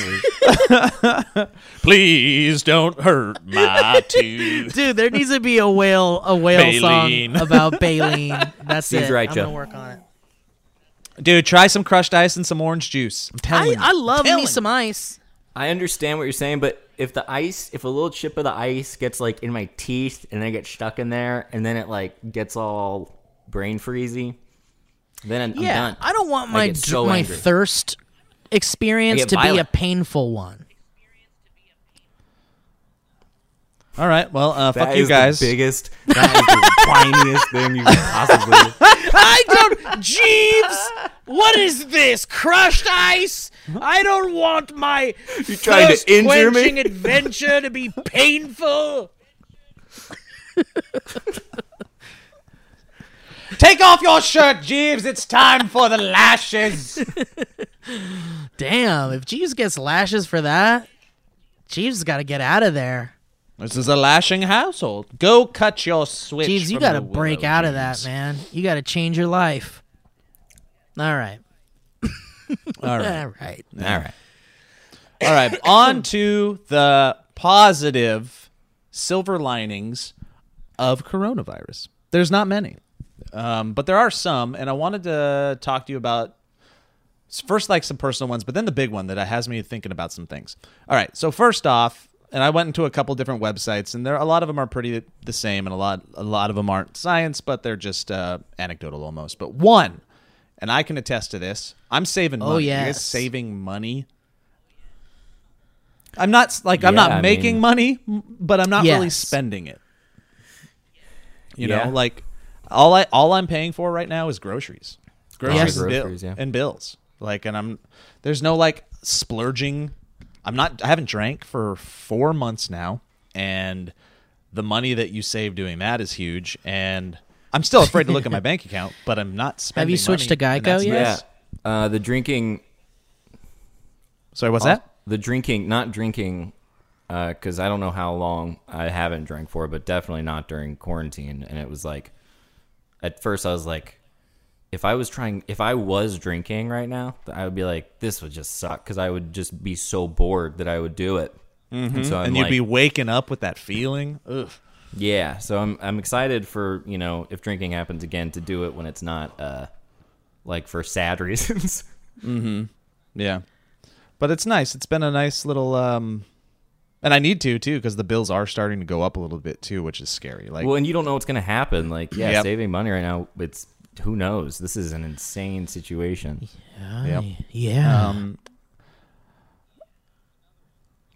[SPEAKER 3] Please don't hurt my tooth.
[SPEAKER 1] Dude, there needs to be a whale a whale
[SPEAKER 3] Baleen.
[SPEAKER 1] song about Baleen. That's
[SPEAKER 2] Steve's
[SPEAKER 1] it.
[SPEAKER 2] right,
[SPEAKER 1] I'm gonna work on it.
[SPEAKER 3] Dude, try some crushed ice and some orange juice. I'm telling
[SPEAKER 1] I,
[SPEAKER 3] you.
[SPEAKER 1] I love
[SPEAKER 3] Telling
[SPEAKER 1] me some ice.
[SPEAKER 2] I understand what you're saying, but if the ice, if a little chip of the ice gets like in my teeth and then it gets stuck in there, and then it like gets all brain freezy, then I'm, I'm
[SPEAKER 1] Yeah,
[SPEAKER 2] done.
[SPEAKER 1] I don't want my
[SPEAKER 2] so
[SPEAKER 1] my
[SPEAKER 2] angry.
[SPEAKER 1] thirst experience
[SPEAKER 2] I get
[SPEAKER 1] to be a painful one.
[SPEAKER 3] All right, well, uh, fuck you
[SPEAKER 2] is
[SPEAKER 3] guys.
[SPEAKER 2] The biggest, that is the whiniest thing you could possibly.
[SPEAKER 1] I don't, Jeeves. What is this? Crushed ice? I don't want my
[SPEAKER 2] You trying to injure me?
[SPEAKER 1] thirst-quenching adventure to be painful.
[SPEAKER 3] Take off your shirt, Jeeves. It's time for the lashes.
[SPEAKER 1] Damn, if Jeeves gets lashes for that, Jeeves got to get out of there.
[SPEAKER 3] This is a lashing household. Go cut your switch.
[SPEAKER 1] Jeeves, you got to break out of that, man. You got to change your life. All right.
[SPEAKER 3] All right.
[SPEAKER 1] All right.
[SPEAKER 2] All right.
[SPEAKER 3] All right, on to the positive silver linings of coronavirus. There's not many, um, but there are some, and I wanted to talk to you about first, like some personal ones, but then the big one that has me thinking about some things. All right, so first off, and I went into a couple different websites, and there a lot of them are pretty the same, and a lot a lot of them aren't science, but they're just uh, anecdotal almost. But one, and I can attest to this, I'm saving money.
[SPEAKER 1] Oh,
[SPEAKER 3] You guys
[SPEAKER 1] yes.
[SPEAKER 3] saving money. I'm not like I'm
[SPEAKER 2] Yeah,
[SPEAKER 3] not
[SPEAKER 2] I
[SPEAKER 3] making
[SPEAKER 2] mean-
[SPEAKER 3] money, but I'm not really spending it. You
[SPEAKER 2] Yeah.
[SPEAKER 3] know, like all I all I'm paying for right now is groceries, groceries,
[SPEAKER 1] Yes.
[SPEAKER 3] and, bill-
[SPEAKER 2] Groceries, yeah.
[SPEAKER 3] and bills. Like, and I'm there's no like splurging I'm not. I haven't drank for four months now, and the money that you save doing that is huge. And I'm still afraid to look at my bank account, but I'm not spending.
[SPEAKER 1] Have you switched
[SPEAKER 3] money,
[SPEAKER 1] to Geico
[SPEAKER 3] that's
[SPEAKER 1] yet?
[SPEAKER 3] nice.
[SPEAKER 2] Yeah. Uh, the drinking
[SPEAKER 3] Sorry, what's that?
[SPEAKER 2] The drinking, not drinking, because I don't know how long I haven't drank for, but definitely not during quarantine. And it was like, at first I was like, if I was trying, if I was drinking right now, I would be like, this would just suck because I would just be so bored that I would do it. And so I'm
[SPEAKER 3] Mm-hmm. and you'd
[SPEAKER 2] like,
[SPEAKER 3] be waking up with that feeling. Ugh.
[SPEAKER 2] yeah. So I'm I'm excited for you know if drinking happens again to do it when it's not uh like for sad reasons.
[SPEAKER 3] Yeah, but it's nice. It's been a nice little. um and I need to too because the bills are starting to go up a little bit too, which is scary. Like,
[SPEAKER 2] well, and you don't know what's gonna happen. Like, yeah,
[SPEAKER 3] Yep.
[SPEAKER 2] saving money right now, it's who knows. This is an insane situation.
[SPEAKER 3] Yep.
[SPEAKER 1] Yeah.
[SPEAKER 3] um,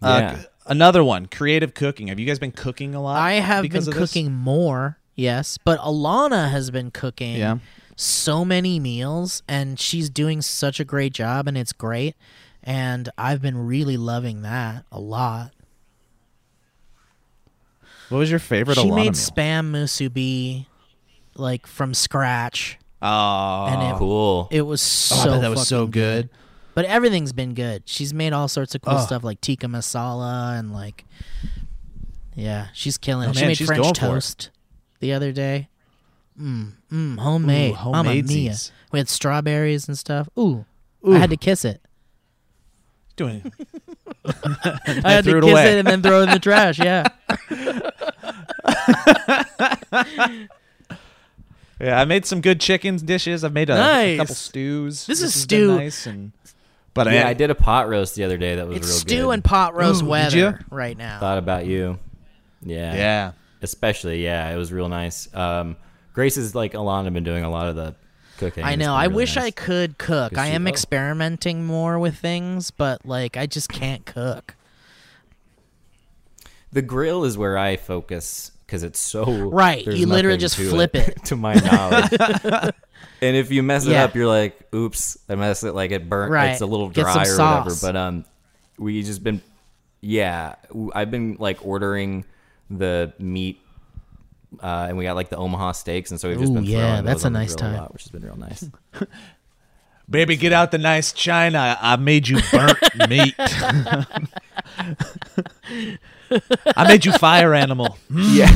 [SPEAKER 2] Yeah.
[SPEAKER 3] uh, another one, creative cooking. Have you guys been cooking a lot?
[SPEAKER 1] I have
[SPEAKER 3] because
[SPEAKER 1] been
[SPEAKER 3] of this?
[SPEAKER 1] cooking more, yes, but Alana has been cooking
[SPEAKER 3] Yeah.
[SPEAKER 1] so many meals and she's doing such a great job and it's great and I've been really loving that a lot.
[SPEAKER 3] What was your favorite?
[SPEAKER 1] she
[SPEAKER 3] Alana
[SPEAKER 1] made
[SPEAKER 3] meal?
[SPEAKER 1] spam musubi like from scratch
[SPEAKER 3] Oh,
[SPEAKER 1] and it,
[SPEAKER 2] Cool.
[SPEAKER 1] it was
[SPEAKER 3] Oh,
[SPEAKER 1] so
[SPEAKER 3] bet that was so
[SPEAKER 1] fucking
[SPEAKER 3] good.
[SPEAKER 1] But everything's been good. She's made all sorts of cool
[SPEAKER 3] Oh.
[SPEAKER 1] stuff like tikka masala and like yeah, she's killing
[SPEAKER 3] Oh,
[SPEAKER 1] it. she
[SPEAKER 3] man,
[SPEAKER 1] made
[SPEAKER 3] she's
[SPEAKER 1] French
[SPEAKER 3] going for it.
[SPEAKER 1] toast the other day. Mm, mm, homemade.
[SPEAKER 3] Ooh,
[SPEAKER 1] Mamma mia. We had strawberries and stuff. Ooh,
[SPEAKER 3] Ooh.
[SPEAKER 1] I had to kiss it.
[SPEAKER 3] Doing.
[SPEAKER 1] I had to
[SPEAKER 3] it
[SPEAKER 1] kiss
[SPEAKER 3] away.
[SPEAKER 1] it and then throw it in the trash. Yeah.
[SPEAKER 3] Yeah, I made some good chicken dishes. I've made a, a couple stews.
[SPEAKER 1] This is
[SPEAKER 3] has been
[SPEAKER 1] stew.
[SPEAKER 3] Nice and, but
[SPEAKER 2] yeah,
[SPEAKER 3] I,
[SPEAKER 2] I did a pot roast the other day that was
[SPEAKER 1] It's
[SPEAKER 2] real
[SPEAKER 1] stew
[SPEAKER 2] good.
[SPEAKER 1] and pot roast
[SPEAKER 3] Ooh,
[SPEAKER 1] weather right now.
[SPEAKER 2] Thought about you. Yeah.
[SPEAKER 3] Yeah.
[SPEAKER 2] Especially, yeah, it was real nice. Um, Grace is like Alana been doing a lot of the cooking.
[SPEAKER 1] I know. I
[SPEAKER 2] really
[SPEAKER 1] wish
[SPEAKER 2] nice.
[SPEAKER 1] I could cook. I
[SPEAKER 2] she-
[SPEAKER 1] am
[SPEAKER 2] oh.
[SPEAKER 1] experimenting more with things, but like I just can't cook.
[SPEAKER 2] The grill is where I focus because it's so
[SPEAKER 1] Right, you literally just flip it.
[SPEAKER 2] to my knowledge. and if you mess it
[SPEAKER 1] Yeah.
[SPEAKER 2] up, you're like, "Oops, I messed it." Like it burnt.
[SPEAKER 1] Right.
[SPEAKER 2] It's a little dry
[SPEAKER 1] some
[SPEAKER 2] or whatever. But um, we just been, yeah, I've been like ordering the meat. Uh, and we got like the Omaha steaks, and so we've just
[SPEAKER 1] Ooh,
[SPEAKER 2] been
[SPEAKER 1] yeah,
[SPEAKER 2] those
[SPEAKER 1] that's a
[SPEAKER 2] on the
[SPEAKER 1] nice
[SPEAKER 2] grill
[SPEAKER 1] time.
[SPEAKER 2] lot, which has been real nice.
[SPEAKER 3] Baby, get out the nice china. I made you burnt meat. I made you fire animal. yeah.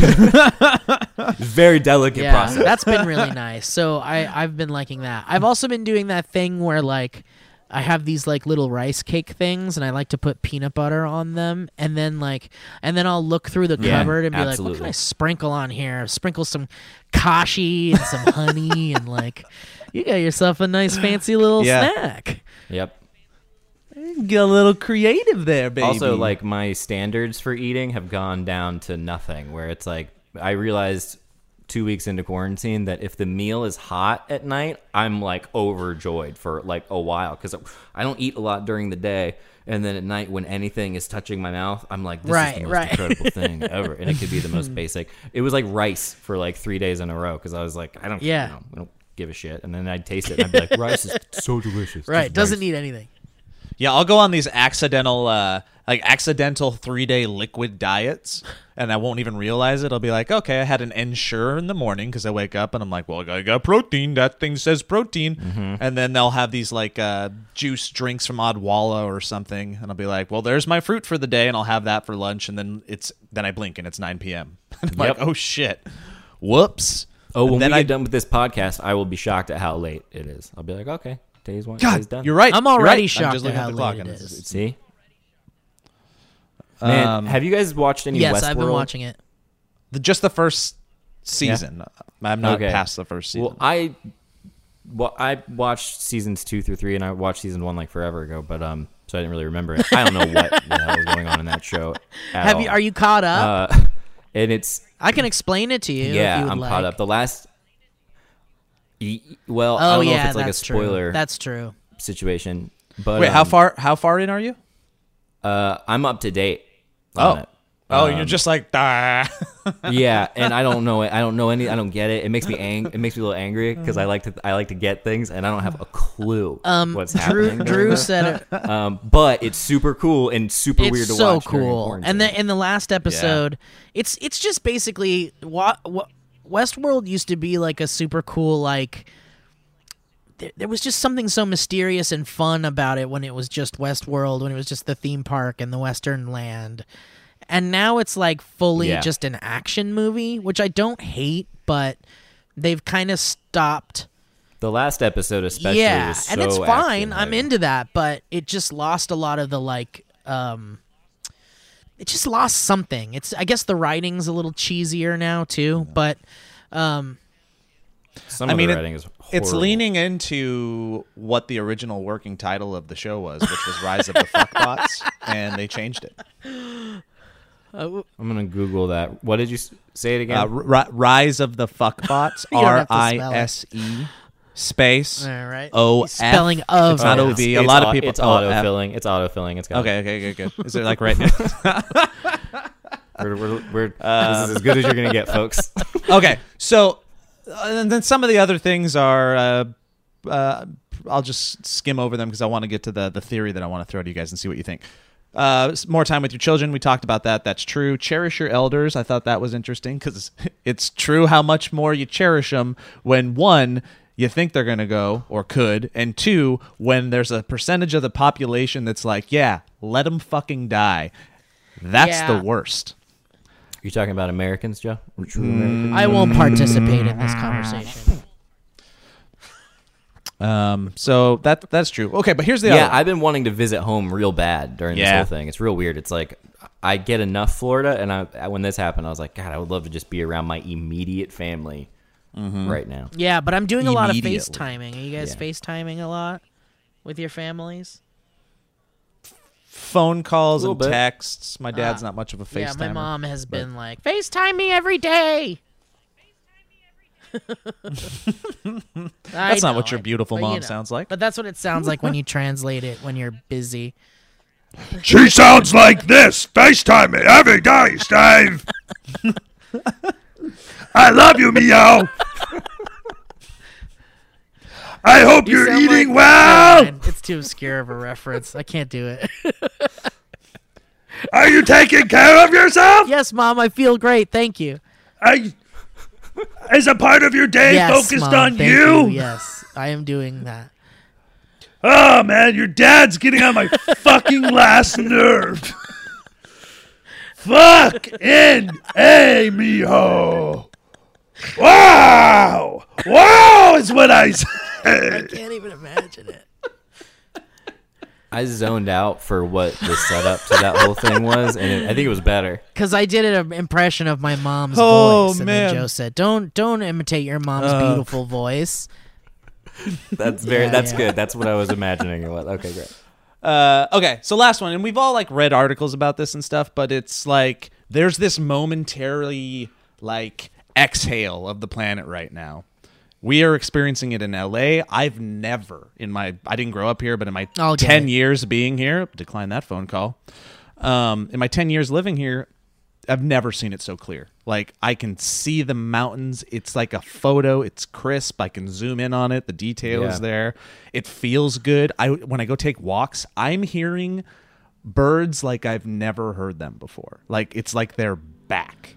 [SPEAKER 2] Very delicate
[SPEAKER 1] yeah,
[SPEAKER 2] process.
[SPEAKER 1] that's been really nice. So I I've been liking that. I've also been doing that thing where like I have these like little rice cake things, and I like to put peanut butter on them, and then like and then I'll look through the
[SPEAKER 2] Yeah,
[SPEAKER 1] cupboard and be like, what can. I sprinkle on here? Sprinkle some kashi and some honey, and like you got yourself a nice fancy little
[SPEAKER 3] Yeah.
[SPEAKER 1] snack.
[SPEAKER 2] Yep.
[SPEAKER 3] Get a little creative there, baby.
[SPEAKER 2] Also, like my standards for eating have gone down to nothing. Where it's like I realized two weeks into quarantine that if the meal is hot at night, I'm like overjoyed for like a while because I don't eat a lot during the day. And then at night, when anything is touching my mouth, I'm like, "This is
[SPEAKER 1] Right,
[SPEAKER 2] the most
[SPEAKER 1] right.
[SPEAKER 2] incredible thing ever." And it could be the most basic. It was like rice for like three days in a row because I was like, "I don't,
[SPEAKER 1] Yeah.
[SPEAKER 2] you know, I don't give a shit." And then I'd taste it and I'd be like, "Rice is so delicious."
[SPEAKER 1] Right, doesn't
[SPEAKER 2] rice.
[SPEAKER 1] need anything.
[SPEAKER 3] Yeah, I'll go on these accidental, uh, like accidental three day liquid diets, and I won't even realize it. I'll be like, okay, I had an Ensure in the morning because I wake up and I'm like, well, I got protein. That thing says protein.
[SPEAKER 2] Mm-hmm.
[SPEAKER 3] And then they'll have these like uh, juice drinks from Odwalla or something, and I'll be like, well, there's my fruit for the day, and I'll have that for lunch, and then it's then I blink and it's 9 p.m. and I'm like, oh shit, whoops.
[SPEAKER 2] Oh, when
[SPEAKER 3] And then
[SPEAKER 2] we get
[SPEAKER 3] I
[SPEAKER 2] done with this podcast, I will be shocked at how late it is. I'll be like, okay, day's one,
[SPEAKER 3] God,
[SPEAKER 2] day's done.
[SPEAKER 3] you're right.
[SPEAKER 1] I'm already
[SPEAKER 3] right.
[SPEAKER 1] shocked
[SPEAKER 3] I'm just
[SPEAKER 1] at
[SPEAKER 3] looking
[SPEAKER 1] how
[SPEAKER 3] at the clock
[SPEAKER 1] late
[SPEAKER 3] and
[SPEAKER 1] it
[SPEAKER 3] it's-
[SPEAKER 1] is.
[SPEAKER 3] it's-
[SPEAKER 2] See, man,
[SPEAKER 3] Um,
[SPEAKER 2] have you guys watched any?
[SPEAKER 1] Yes,
[SPEAKER 2] Westworld?
[SPEAKER 1] I've been watching it.
[SPEAKER 3] the, just the first season. I'm not
[SPEAKER 2] Okay.
[SPEAKER 3] past the first season.
[SPEAKER 2] Well, I, well, I watched seasons two through three, and I watched season one like forever ago, but um, so I didn't really remember it. I don't know what the hell was going on in that show. At
[SPEAKER 1] Have you? Are you caught up?
[SPEAKER 2] Uh, and it's
[SPEAKER 1] I can explain it to you. if
[SPEAKER 2] yeah,
[SPEAKER 1] you would
[SPEAKER 2] I'm
[SPEAKER 1] like.
[SPEAKER 2] caught up. The last. Y- Well, I
[SPEAKER 1] Oh
[SPEAKER 2] don't know
[SPEAKER 1] yeah,
[SPEAKER 2] if it's like a
[SPEAKER 1] that's
[SPEAKER 2] spoiler
[SPEAKER 1] true. That's true.
[SPEAKER 2] situation, but
[SPEAKER 3] Wait, how
[SPEAKER 2] um,
[SPEAKER 3] far? How far in are you?
[SPEAKER 2] Uh, I'm up to date. On
[SPEAKER 3] Oh.
[SPEAKER 2] it.
[SPEAKER 3] Oh, you're just like, ah.
[SPEAKER 2] yeah, and I don't know it. I don't know any. I don't get it. It makes me ang- It makes me a little angry because I like to. I like to get things, and I don't have a clue
[SPEAKER 1] Um,
[SPEAKER 2] what's
[SPEAKER 1] Drew,
[SPEAKER 2] happening.
[SPEAKER 1] Drew said it.
[SPEAKER 2] um, but it's super cool and super
[SPEAKER 1] it's
[SPEAKER 2] weird to
[SPEAKER 1] so
[SPEAKER 2] watch. during
[SPEAKER 1] cool. And then in the last episode, it's it's just basically what what Westworld used to be like a super cool like. There, there was just something so mysterious and fun about it when it was just Westworld, when it was just the theme park and the Western land. And now it's like fully
[SPEAKER 2] Yeah.
[SPEAKER 1] just an action movie, which I don't hate, but they've kind of stopped
[SPEAKER 2] the last episode, especially,
[SPEAKER 1] yeah,
[SPEAKER 2] was
[SPEAKER 1] and it's fine. I'm into that, but it just lost a lot of the like. um It just lost something. It's I guess the writing's a little cheesier now too, but um
[SPEAKER 2] Some
[SPEAKER 3] I mean,
[SPEAKER 2] the
[SPEAKER 3] it-
[SPEAKER 2] writing.
[SPEAKER 3] It's
[SPEAKER 2] horrible.
[SPEAKER 3] leaning into what the original working title of the show was, which was Rise of the Fuckbots, and they changed it.
[SPEAKER 2] I'm gonna Google that. What did you say it again?
[SPEAKER 3] Uh, R- Rise of the Fuckbots,
[SPEAKER 1] You don't
[SPEAKER 3] R
[SPEAKER 1] have to spell
[SPEAKER 3] I
[SPEAKER 1] it.
[SPEAKER 3] S E space
[SPEAKER 1] all right.
[SPEAKER 3] O
[SPEAKER 1] spelling of
[SPEAKER 3] It's not
[SPEAKER 1] now.
[SPEAKER 3] OV. A lot of people.
[SPEAKER 2] It's
[SPEAKER 3] oh,
[SPEAKER 2] auto
[SPEAKER 3] F.
[SPEAKER 2] filling. It's auto filling. It's got
[SPEAKER 3] Okay, okay, good, good. Is it like right?
[SPEAKER 2] We're, we're, we're, this is as good as you're gonna get, folks.
[SPEAKER 3] okay, so uh, and then some of the other things are. Uh, uh, I'll just skim over them because I want to get to the the theory that I want to throw to you guys and see what you think. Uh, s- more time with your children. We talked about that. That's true. Cherish your elders. I thought that was interesting because it's true how much more you cherish them when one you think they're going to go or could, and two when there's a percentage of the population that's like, yeah, let them fucking die. That's
[SPEAKER 1] Yeah.
[SPEAKER 3] the worst.
[SPEAKER 2] you talking about Americans, Joe? True Americans?
[SPEAKER 1] I won't participate in this conversation.
[SPEAKER 3] Um, so that that's true. Okay, but here's the
[SPEAKER 2] Yeah,
[SPEAKER 3] other.
[SPEAKER 2] I've been wanting to visit home real bad during this whole thing. It's real weird. It's like I get enough Florida, and I when this happened, I was like, God, I would love to just be around my immediate family right now.
[SPEAKER 1] Yeah, but I'm doing a lot of
[SPEAKER 3] Immediately.
[SPEAKER 1] FaceTiming. Are you guys
[SPEAKER 2] Yeah.
[SPEAKER 1] FaceTiming a lot with your families?
[SPEAKER 3] phone calls and
[SPEAKER 2] bit.
[SPEAKER 3] texts. My dad's
[SPEAKER 1] Ah.
[SPEAKER 3] not much of a FaceTime.
[SPEAKER 1] Yeah, my mom has been like, FaceTime me every day.
[SPEAKER 3] That's not what your beautiful mom sounds like.
[SPEAKER 1] But that's what it sounds like when you translate it when you're busy.
[SPEAKER 4] She sounds like this. FaceTime me every day, Steve. I love you, Meow. I hope
[SPEAKER 1] You
[SPEAKER 4] you're eating
[SPEAKER 1] like-
[SPEAKER 4] well.
[SPEAKER 1] Mind. It's too obscure of a reference. I can't do it.
[SPEAKER 4] Are you taking care of yourself?
[SPEAKER 1] yes, mom, I feel great. Thank you.
[SPEAKER 4] I, is a part of your day
[SPEAKER 1] yes,
[SPEAKER 4] focused
[SPEAKER 1] Mom,
[SPEAKER 4] on
[SPEAKER 1] thank
[SPEAKER 4] you?
[SPEAKER 1] Yes, I am doing that.
[SPEAKER 4] Oh man, your dad's getting on my fucking last nerve. Fuck in a mijo. Wow, wow is what I said.
[SPEAKER 1] I can't even imagine it.
[SPEAKER 2] I zoned out for what the setup to that whole thing was, and it, I think it was better.
[SPEAKER 1] Because I did an impression of my mom's
[SPEAKER 3] Oh,
[SPEAKER 1] voice, and
[SPEAKER 3] man.
[SPEAKER 1] then Joe said, "Don't, don't imitate your mom's
[SPEAKER 3] Uh.
[SPEAKER 1] beautiful voice."
[SPEAKER 2] That's very.
[SPEAKER 1] Yeah,
[SPEAKER 2] that's
[SPEAKER 1] yeah.
[SPEAKER 2] good. That's what I was imagining it was. Okay, great.
[SPEAKER 3] Uh, okay, so last one, and we've all like read articles about this and stuff, but it's like there's this momentarily like exhale of the planet right now. We are experiencing it in LA. I've never in my I didn't grow up here, but in my
[SPEAKER 1] I'll get
[SPEAKER 3] 10
[SPEAKER 1] it.
[SPEAKER 3] years being here, decline that phone call. Um, in my 10 years living here, I've never seen it so clear. Like I can see the mountains. It's like a photo. It's crisp. I can zoom in on it. The detail
[SPEAKER 2] Yeah.
[SPEAKER 3] is there. It feels good. I when I go take walks, I'm hearing birds like I've never heard them before. Like it's like they're back.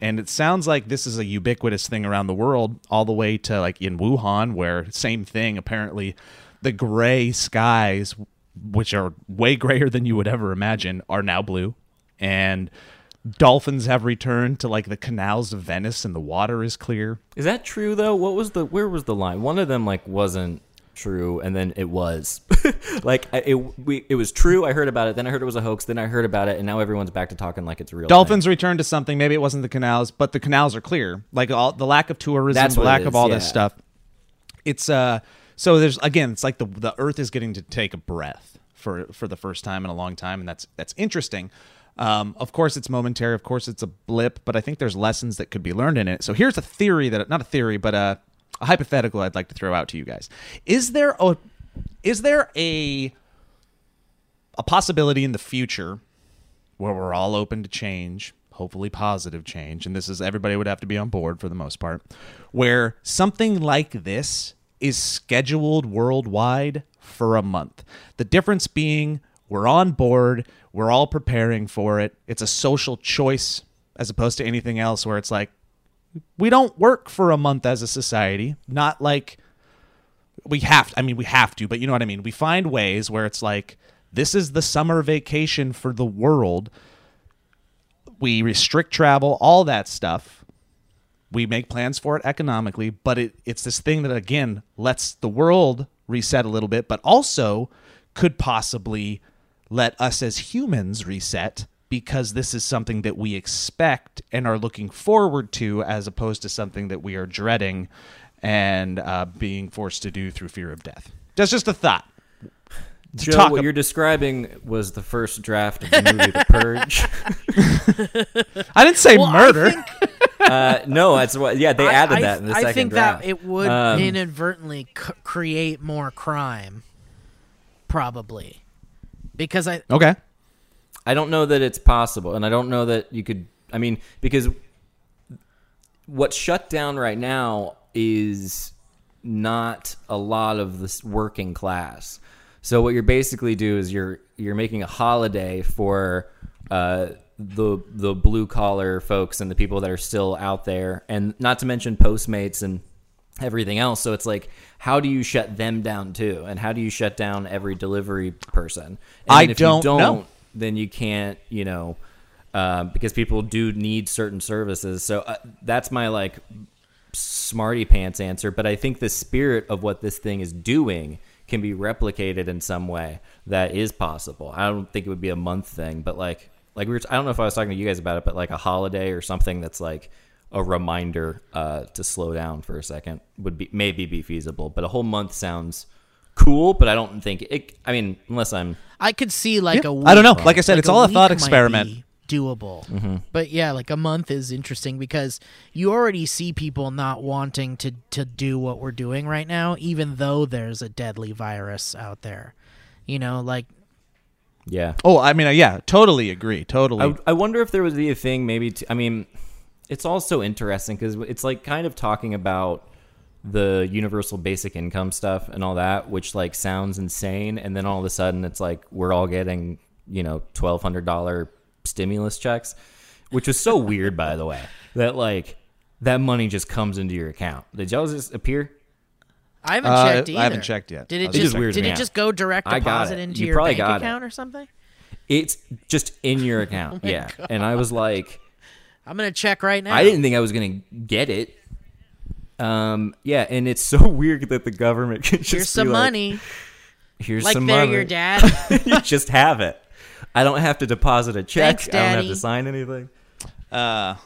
[SPEAKER 3] And it sounds like this is a ubiquitous thing around the world, all the way to like in Wuhan, where same thing. Apparently, the gray skies, which are way grayer than you would ever imagine, are now blue. And dolphins have returned to like the canals of Venice, and the water is clear.
[SPEAKER 2] Is that true though? What was the? Where was the line? One of them like wasn't true, and then it was. like it, we, it was true. I heard about it. Then I heard it was a hoax. Then I heard about it, and now everyone's back to talking like it's real.
[SPEAKER 3] Dolphins returned to something. Maybe it wasn't the canals, but the canals are clear. Like all the lack of tourism,
[SPEAKER 2] That's
[SPEAKER 3] the lack of all this stuff. It's uh. So there's again, it's like the the Earth is getting to take a breath for for the first time in a long time, and that's that's interesting. Um, of course, it's momentary. Of course, it's a blip, but I think there's lessons that could be learned in it. So here's a theory that not a theory, but a, a hypothetical I'd like to throw out to you guys. Is there a is there a a possibility in the future where we're all open to change, hopefully positive change, and this is everybody would have to be on board for the most part, where something like this is scheduled worldwide for a month. The difference being we're on board, we're all preparing for it. It's a social choice as opposed to anything else where it's like we don't work for a month as a society, not like we have to, I mean we have to, but you know what I mean. We find ways where it's like this is the summer vacation for the world. We restrict travel, all that stuff. We make plans for it economically, but it, it's this thing that again lets the world reset a little bit, but also could possibly let us as humans reset because this is something that we expect and are looking forward to as opposed to something that we are dreading and uh, being forced to do through fear of death. That's just a thought. To
[SPEAKER 2] Joe,
[SPEAKER 3] talk
[SPEAKER 2] what
[SPEAKER 3] ab-
[SPEAKER 2] you're describing was the first draft of the movie The Purge.
[SPEAKER 3] I didn't say
[SPEAKER 1] Well,
[SPEAKER 3] murder.
[SPEAKER 1] think-
[SPEAKER 2] uh, no, that's what. Yeah, they
[SPEAKER 1] I-
[SPEAKER 2] added
[SPEAKER 1] I,
[SPEAKER 2] that in the
[SPEAKER 1] I
[SPEAKER 2] second
[SPEAKER 1] think
[SPEAKER 2] draft.
[SPEAKER 1] that it would
[SPEAKER 2] Um,
[SPEAKER 1] inadvertently c- create more crime, probably, because I
[SPEAKER 3] okay.
[SPEAKER 2] I don't know that it's possible, and I don't know that you could. I mean, because what's shut down right now is not a lot of this working class. So what you're basically do is you're you're making a holiday for uh, the the blue collar folks and the people that are still out there, and not to mention Postmates and everything else. So it's like, how do you shut them down too, and how do you shut down every delivery person? And
[SPEAKER 3] I
[SPEAKER 2] if
[SPEAKER 3] don't
[SPEAKER 2] you don't
[SPEAKER 3] know.
[SPEAKER 2] then you can't, you know, uh, because people do need certain services. So uh, that's my like smarty pants answer. But I think the spirit of what this thing is doing can be replicated in some way that is possible. I don't think it would be a month thing, but like like we were. I don't know if I was talking to you guys about it, but like a holiday or something that's like a reminder uh, to slow down for a second would be maybe be feasible. But a whole month sounds cool, but I don't think it. I mean, unless I'm
[SPEAKER 1] I could see like
[SPEAKER 3] Yeah.
[SPEAKER 1] a week,
[SPEAKER 3] I don't know. Like I said, it's all a
[SPEAKER 1] week
[SPEAKER 3] thought
[SPEAKER 1] might
[SPEAKER 3] experiment.
[SPEAKER 1] be Doable,
[SPEAKER 2] Mm-hmm.
[SPEAKER 1] but yeah, like a month is interesting because you already see people not wanting to to do what we're doing right now, even though there's a deadly virus out there. You know, like
[SPEAKER 2] yeah.
[SPEAKER 3] Oh, I mean, uh, yeah, totally agree. Totally.
[SPEAKER 2] I, I wonder if there would be a thing maybe to, I mean it's also interesting because it's like kind of talking about the universal basic income stuff and all that which like sounds insane and then all of a sudden it's like we're all getting you know $1200 stimulus checks which was so weird by the way that like that money just comes into your account did y'all just appear
[SPEAKER 1] I haven't
[SPEAKER 3] Uh,
[SPEAKER 1] checked
[SPEAKER 3] I haven't checked yet.
[SPEAKER 1] Did
[SPEAKER 3] I
[SPEAKER 1] it just
[SPEAKER 2] just weird
[SPEAKER 1] did it
[SPEAKER 2] out.
[SPEAKER 1] just go direct
[SPEAKER 2] I got
[SPEAKER 1] deposit
[SPEAKER 2] it.
[SPEAKER 1] into
[SPEAKER 2] You
[SPEAKER 1] your bank
[SPEAKER 2] got it.
[SPEAKER 1] account or something?
[SPEAKER 2] it's just in your account yeah and i was like
[SPEAKER 1] I'm gonna check right now.
[SPEAKER 2] I didn't think I was gonna get it. Um, yeah, and it's so weird that the government can just
[SPEAKER 1] Here's
[SPEAKER 2] be
[SPEAKER 1] some
[SPEAKER 2] like,
[SPEAKER 1] money.
[SPEAKER 2] Here's
[SPEAKER 1] Like
[SPEAKER 2] some
[SPEAKER 1] there,
[SPEAKER 2] money.
[SPEAKER 1] your dad.
[SPEAKER 2] you just have it. I don't have to deposit a check.
[SPEAKER 1] Thanks,
[SPEAKER 2] I don't have to sign anything.
[SPEAKER 3] uh,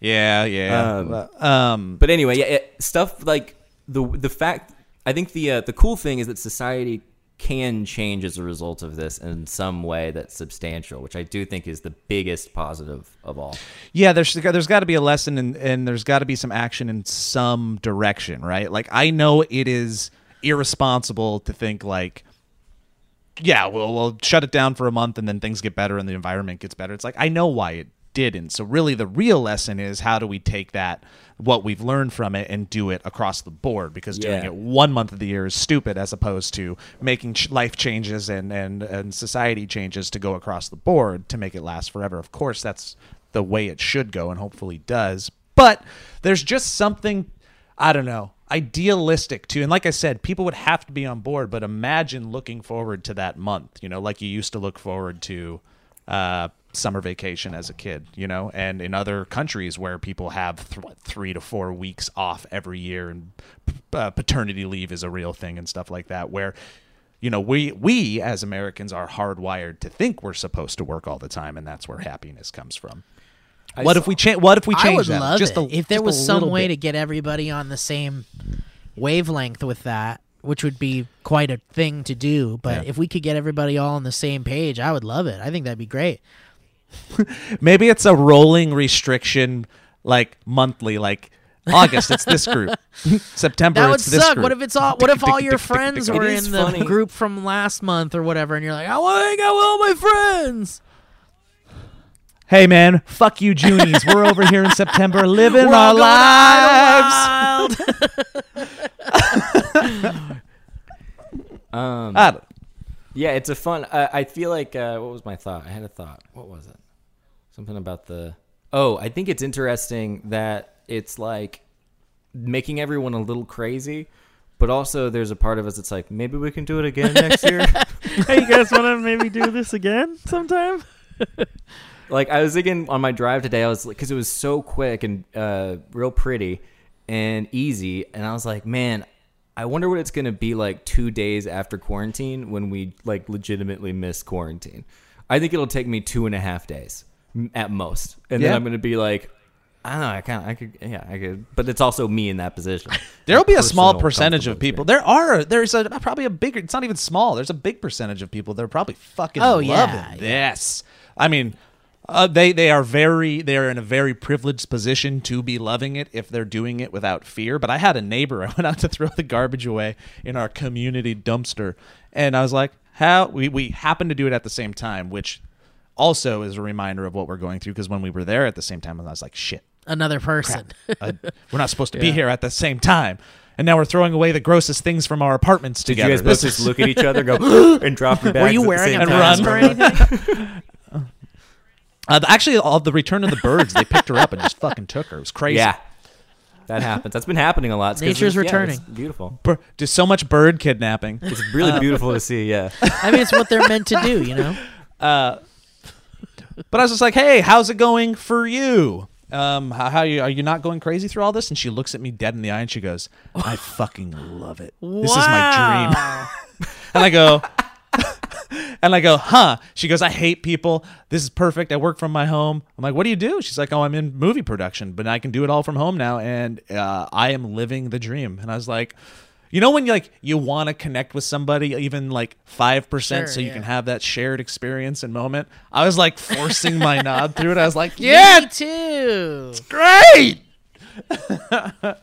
[SPEAKER 3] yeah, yeah.
[SPEAKER 2] Um,
[SPEAKER 3] But, um,
[SPEAKER 2] But anyway, yeah, it, stuff like the the fact. I think the uh, the cool thing is that society can change as a result of this in some way that's substantial, which I do think is the biggest positive of all.
[SPEAKER 3] yeah, there's there's got to be a lesson and and there's got to be some action in some direction, right? Like I know it is irresponsible to think like yeah, we'll we'll shut it down for a month and then things get better and the environment gets better. It's like I know why it didn't. So really the real lesson is how do we take that what we've learned from it and do it across the board because doing it one month of the year is stupid as opposed to making ch- life changes and, and and society changes to go across the board to make it last forever. Of course that's the way it should go and hopefully does. But there's just something I don't know, idealistic too. And like I said, people would have to be on board, but imagine looking forward to that month, you know, like you used to look forward to uh, summer vacation as a kid, you know, and in other countries where people have th- what, three to four weeks off every year and uh, paternity leave is a real thing and stuff like that, where you know we we as Americans are hardwired to think we're supposed to work all the time, and that's where happiness comes from. what if we change? What if we change
[SPEAKER 1] I would
[SPEAKER 3] that?
[SPEAKER 1] love
[SPEAKER 3] just
[SPEAKER 1] it
[SPEAKER 3] a,
[SPEAKER 1] if there was some way
[SPEAKER 3] bit.
[SPEAKER 1] to get everybody on the same wavelength with that, which would be quite a thing to do. But
[SPEAKER 3] Yeah.
[SPEAKER 1] if we could get everybody all on the same page, I would love it. I think that'd be great.
[SPEAKER 3] Maybe it's a rolling restriction, like monthly, like August it's this group, September
[SPEAKER 1] That would
[SPEAKER 3] it's this
[SPEAKER 1] suck.
[SPEAKER 3] group.
[SPEAKER 1] What if it's all? What if all your friends were in the
[SPEAKER 2] funny.
[SPEAKER 1] group from last month or whatever, and you're like, I want to hang out with all my friends.
[SPEAKER 3] Hey man, fuck you, Junies. We're over here in September living
[SPEAKER 1] We're
[SPEAKER 3] our lives.
[SPEAKER 1] Idlewild.
[SPEAKER 2] Um, yeah, it's a fun. I I feel like uh, what was my thought? I had a thought. What was it? Something about the. Oh, I think it's interesting that it's like making everyone a little crazy, but also there's a part of us that's like maybe we can do it again next year.
[SPEAKER 5] hey, you guys want to maybe do this again sometime?
[SPEAKER 2] like I was thinking on my drive today, I was like, because it was so quick and uh, real pretty and easy, and I was like, man, I wonder what it's gonna be like two days after quarantine when we like legitimately miss quarantine. I think it'll take me two and a half days at most, and then I'm gonna be like. I don't know. I kind of, I could, yeah, I could, but it's also me in that position.
[SPEAKER 3] There'll be a small percentage of people. There are. There's a probably a bigger. It's not even small. There's a big percentage of people that are probably fucking
[SPEAKER 1] Oh,
[SPEAKER 3] loving
[SPEAKER 1] yeah,
[SPEAKER 3] this. I mean, uh, they they are very they are in a very privileged position to be loving it if they're doing it without fear. But I had a neighbor. I went out to throw the garbage away in our community dumpster, and I was like, "How we we happened to do it at the same time," which also is a reminder of what we're going through because when we were there at the same time, I was like, "Shit."
[SPEAKER 1] Another person.
[SPEAKER 3] uh, we're not supposed to be here at the same time. And now we're throwing away the grossest things from our apartments
[SPEAKER 2] Did
[SPEAKER 3] together.
[SPEAKER 2] you guys both
[SPEAKER 3] This
[SPEAKER 2] just
[SPEAKER 3] is-
[SPEAKER 2] look at each other, and go, and drop your bags?
[SPEAKER 1] Were you
[SPEAKER 2] at the
[SPEAKER 1] wearing
[SPEAKER 2] same
[SPEAKER 1] a
[SPEAKER 3] And
[SPEAKER 1] mask or anything?
[SPEAKER 3] uh, actually, all the Return of the Birds, they picked her up and just fucking took her. It was crazy.
[SPEAKER 2] Yeah, that happens. That's been happening a lot. It's 'cause
[SPEAKER 1] Nature's
[SPEAKER 2] it's- yeah,
[SPEAKER 1] returning.
[SPEAKER 2] it's beautiful.
[SPEAKER 3] Bir- Just so much bird kidnapping.
[SPEAKER 2] It's really beautiful to see. Yeah.
[SPEAKER 1] I mean, it's what they're meant to do, you know.
[SPEAKER 3] Uh, but I was just like, "Hey, how's it going for you? Um, how, how you are you not going crazy through all this?" And she looks at me dead in the eye and she goes, "I fucking love it. This is my dream." and I go, and I go, huh? She goes, I hate people. This is perfect. I work from my home. I'm like, what do you do? She's like, oh, I'm in movie production, but I can do it all from home now, and uh, I am living the dream. And I was like, you know, when you like you want to connect with somebody, even like five percent,
[SPEAKER 1] Sure,
[SPEAKER 3] so you
[SPEAKER 1] yeah.
[SPEAKER 3] can have that shared experience and moment. I was like forcing my nod through it. I was like, yeah,
[SPEAKER 1] Me too.
[SPEAKER 3] great.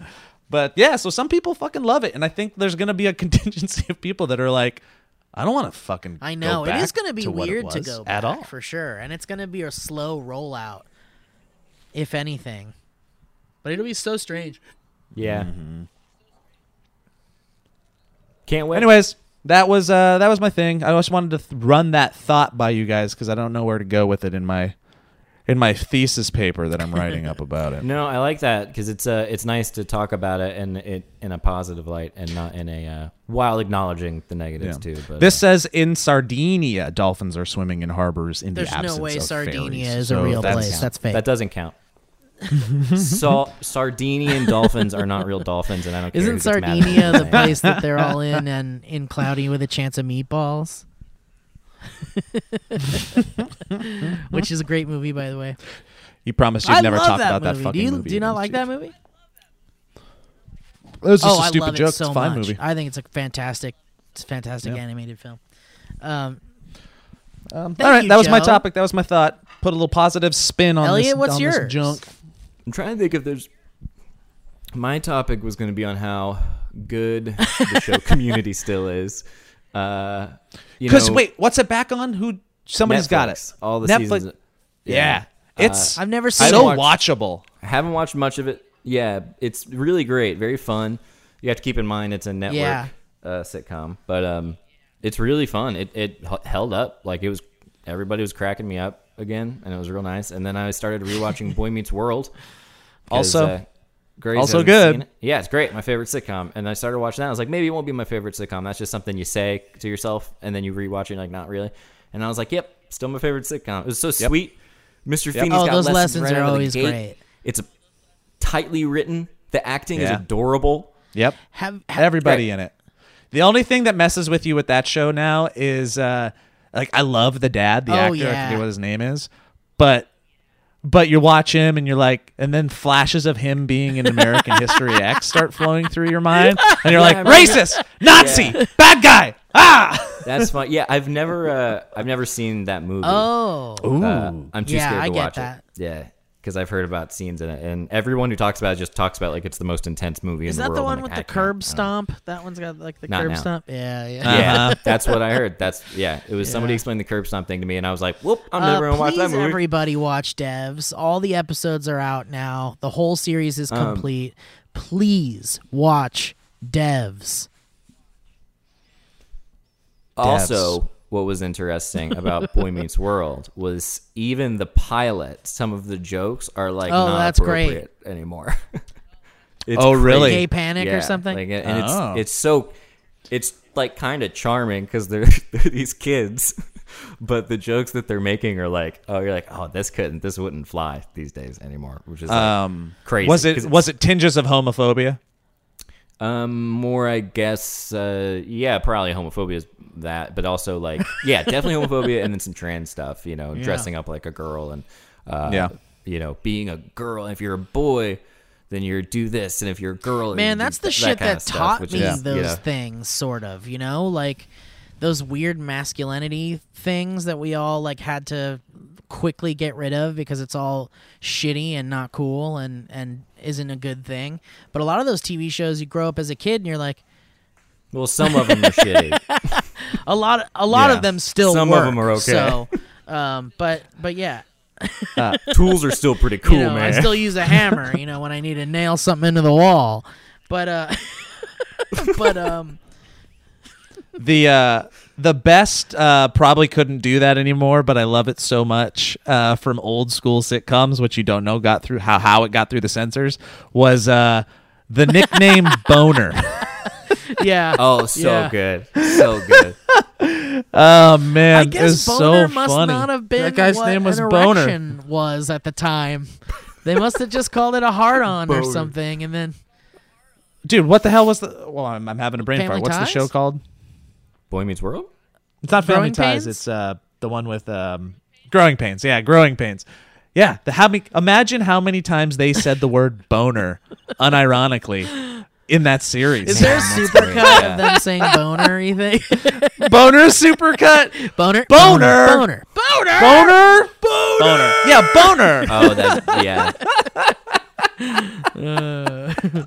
[SPEAKER 3] but yeah, so some people fucking love it, and I think there's gonna be a contingency of people that are like, I don't want to fucking.
[SPEAKER 1] I
[SPEAKER 3] go
[SPEAKER 1] know it is going to be
[SPEAKER 3] what
[SPEAKER 1] weird to
[SPEAKER 3] was
[SPEAKER 1] go
[SPEAKER 3] at
[SPEAKER 1] back,
[SPEAKER 3] all.
[SPEAKER 1] for sure, and it's going to be a slow rollout, if anything. But it'll be so strange.
[SPEAKER 2] Yeah. Mm-hmm. Can't wait.
[SPEAKER 3] Anyways, that was uh that was my thing. I just wanted to th- run that thought by you guys because I don't know where to go with it in my in my thesis paper that I'm writing up about it.
[SPEAKER 2] No, I like that because it's uh, it's nice to talk about it in it in a positive light and not in a uh, while acknowledging the negatives
[SPEAKER 3] Yeah.
[SPEAKER 2] too. But
[SPEAKER 3] This says in Sardinia, dolphins are swimming in harbors in
[SPEAKER 1] There's
[SPEAKER 3] the
[SPEAKER 1] no way Sardinia
[SPEAKER 3] ferries.
[SPEAKER 1] is a real
[SPEAKER 3] that's-
[SPEAKER 1] place. That's fake.
[SPEAKER 2] that doesn't count. Sal- Sardinian dolphins are not real dolphins, and I don't. care
[SPEAKER 1] Isn't
[SPEAKER 2] who gets mad at me
[SPEAKER 1] Sardinia the place that they're all in and in Cloudy with a Chance of Meatballs? Which is a great movie, by the way.
[SPEAKER 3] You promised you'd
[SPEAKER 1] I
[SPEAKER 3] never talk
[SPEAKER 1] that
[SPEAKER 3] about that
[SPEAKER 1] movie.
[SPEAKER 3] fucking
[SPEAKER 1] do you,
[SPEAKER 3] movie.
[SPEAKER 1] Do you not like that movie?
[SPEAKER 3] It was just
[SPEAKER 1] oh,
[SPEAKER 3] a
[SPEAKER 1] I
[SPEAKER 3] stupid
[SPEAKER 1] love
[SPEAKER 3] joke.
[SPEAKER 1] it so
[SPEAKER 3] it's a fine
[SPEAKER 1] much.
[SPEAKER 3] movie.
[SPEAKER 1] I think it's a fantastic, it's a fantastic
[SPEAKER 3] Yeah.
[SPEAKER 1] animated film. Um,
[SPEAKER 3] Um, all right,
[SPEAKER 1] you,
[SPEAKER 3] that was my topic. That was my thought. Put a little positive spin on
[SPEAKER 1] Elliot,
[SPEAKER 3] this,
[SPEAKER 1] what's
[SPEAKER 3] on this
[SPEAKER 1] yours?
[SPEAKER 3] junk.
[SPEAKER 2] I'm trying to think if there's. My topic was going to be on how good the show Community still is. Uh, you
[SPEAKER 3] Because
[SPEAKER 2] know,
[SPEAKER 3] wait, what's it back on? Who? Somebody's got it.
[SPEAKER 2] All the
[SPEAKER 3] Netflix-
[SPEAKER 2] seasons.
[SPEAKER 3] Yeah, it's
[SPEAKER 1] I've never seen
[SPEAKER 3] so
[SPEAKER 1] it.
[SPEAKER 3] watchable.
[SPEAKER 2] I haven't watched much of it. Yeah, it's really great, very fun. You have to keep in mind it's a network
[SPEAKER 1] Yeah.
[SPEAKER 2] uh, sitcom, but um, it's really fun. It it held up like it was. Everybody was cracking me up again, and it was real nice. And then I started rewatching Boy Meets World. 'Cause,
[SPEAKER 3] Also-
[SPEAKER 2] uh, Grace
[SPEAKER 3] also good.
[SPEAKER 2] it. Yeah, it's great. My favorite sitcom. And I started watching that. I was like, maybe it won't be my favorite sitcom. That's just something you say to yourself, and then you rewatch it, and like, not really. And I was like, yep, still my favorite sitcom. It was so sweet. Mr. Feeney's
[SPEAKER 1] Oh,
[SPEAKER 2] got
[SPEAKER 1] those
[SPEAKER 2] lessons,
[SPEAKER 1] lessons
[SPEAKER 2] right
[SPEAKER 1] are
[SPEAKER 2] out of the
[SPEAKER 1] always great.
[SPEAKER 2] It's tightly written. The acting is adorable.
[SPEAKER 3] Yep.
[SPEAKER 1] Have, have
[SPEAKER 3] Everybody in it. The only thing that messes with you with that show now is uh like I love the dad, the
[SPEAKER 1] Oh,
[SPEAKER 3] actor, I
[SPEAKER 1] yeah.
[SPEAKER 3] forget what his name is. But but you watch him and you're like and then flashes of him being in American History X start flowing through your mind and you're like
[SPEAKER 2] I remember-
[SPEAKER 3] racist, Nazi, bad guy. Ah.
[SPEAKER 2] That's fun. Yeah, I've never, uh, I've never seen that movie.
[SPEAKER 1] oh,
[SPEAKER 2] Uh, I'm too
[SPEAKER 1] Yeah,
[SPEAKER 2] scared
[SPEAKER 1] I
[SPEAKER 2] to
[SPEAKER 1] get
[SPEAKER 2] watch
[SPEAKER 1] that.
[SPEAKER 2] it. Yeah, because I've heard about scenes in it, and everyone who talks about it just talks about like it's the most intense movie
[SPEAKER 1] Is
[SPEAKER 2] in the
[SPEAKER 1] that
[SPEAKER 2] world.
[SPEAKER 1] the one
[SPEAKER 2] like,
[SPEAKER 1] with
[SPEAKER 2] I
[SPEAKER 1] the curb stomp? That one's got like the
[SPEAKER 2] Not
[SPEAKER 1] curb
[SPEAKER 2] now.
[SPEAKER 1] stomp. Yeah, yeah.
[SPEAKER 2] Yeah,
[SPEAKER 3] Uh-huh.
[SPEAKER 2] that's what I heard. That's yeah. It was somebody explained the curb stomp thing to me, and I was like, "Whoop, I'm
[SPEAKER 1] Uh,
[SPEAKER 2] never gonna watch that movie."
[SPEAKER 1] everybody watch Devs. All the episodes are out now. The whole series is
[SPEAKER 2] Um,
[SPEAKER 1] complete. please watch Devs.
[SPEAKER 2] Also, what was interesting about Boy Meets World was even the pilot. Some of the jokes are like
[SPEAKER 1] Oh,
[SPEAKER 2] not
[SPEAKER 1] that's great.
[SPEAKER 2] anymore. It's
[SPEAKER 3] Oh, really?
[SPEAKER 1] Gay Panic or something?
[SPEAKER 2] Like, and
[SPEAKER 3] Oh.
[SPEAKER 2] it's it's so it's like kind of charming because they're, they're these kids, but the jokes that they're making are like, oh, you're like, oh, this couldn't, this wouldn't fly these days anymore, which is like,
[SPEAKER 3] Um,
[SPEAKER 2] crazy.
[SPEAKER 3] Was it was it tinges of homophobia?
[SPEAKER 2] Um, more, I guess. Uh, yeah, probably homophobia is that, but also like, yeah, definitely homophobia, and then some trans stuff. You know, dressing up like a girl and, uh,
[SPEAKER 3] Yeah.
[SPEAKER 2] you know, being a girl. And if you're a boy, then you're do this, and if you're a girl,
[SPEAKER 1] Man, that's the
[SPEAKER 2] th-
[SPEAKER 1] shit
[SPEAKER 2] kind
[SPEAKER 1] that
[SPEAKER 2] of stuff,
[SPEAKER 1] taught me
[SPEAKER 2] is,
[SPEAKER 1] those
[SPEAKER 2] you know,
[SPEAKER 1] things, sort of. You know, like those weird masculinity things that we all like had to quickly get rid of because it's all shitty and not cool and and isn't a good thing. But a lot of those TV shows, you grow up as a kid and you're like,
[SPEAKER 2] Well, some of them are shitty.
[SPEAKER 1] a lot, a lot
[SPEAKER 3] Yeah.
[SPEAKER 1] of them still.
[SPEAKER 2] Some of them are okay.
[SPEAKER 1] So, um, but but yeah,
[SPEAKER 2] Tools are still pretty cool,
[SPEAKER 1] you know,
[SPEAKER 2] man.
[SPEAKER 1] I still use a hammer, you know, when I need to nail something into the wall. But uh, but um.
[SPEAKER 3] The uh, the best uh, probably couldn't do that anymore, but I love it so much uh, from old school sitcoms, which you don't know got through how how it got through the censors was uh, the nickname Boner.
[SPEAKER 1] Yeah.
[SPEAKER 2] oh, so
[SPEAKER 1] Yeah.
[SPEAKER 2] good, so good.
[SPEAKER 3] Oh man,
[SPEAKER 1] I
[SPEAKER 3] it
[SPEAKER 1] guess
[SPEAKER 3] was
[SPEAKER 1] boner
[SPEAKER 3] so
[SPEAKER 1] must
[SPEAKER 3] funny.
[SPEAKER 1] not have been
[SPEAKER 3] that guy's
[SPEAKER 1] what
[SPEAKER 3] name was
[SPEAKER 1] an
[SPEAKER 3] Boner.
[SPEAKER 1] was at the time. They must have just called it a hard on or something, and then
[SPEAKER 3] Dude, what the hell was the? Well, I'm, I'm having a brain
[SPEAKER 1] Family
[SPEAKER 3] fart. What's the show called?
[SPEAKER 2] Boy Meets World.
[SPEAKER 3] It's not Family
[SPEAKER 1] Growing
[SPEAKER 3] Ties.
[SPEAKER 1] Pains?
[SPEAKER 3] It's uh, the one with um, Growing Pains. Yeah, Growing Pains. Yeah, the how many? Imagine how many times they said the word boner, unironically, in that series.
[SPEAKER 1] is there a
[SPEAKER 2] that's
[SPEAKER 1] supercut
[SPEAKER 2] great, yeah.
[SPEAKER 1] of them saying boner? You think
[SPEAKER 3] boner supercut?
[SPEAKER 1] boner,
[SPEAKER 3] Boner!
[SPEAKER 1] boner, boner,
[SPEAKER 3] Boner, boner. Yeah, boner.
[SPEAKER 2] Oh, that yeah.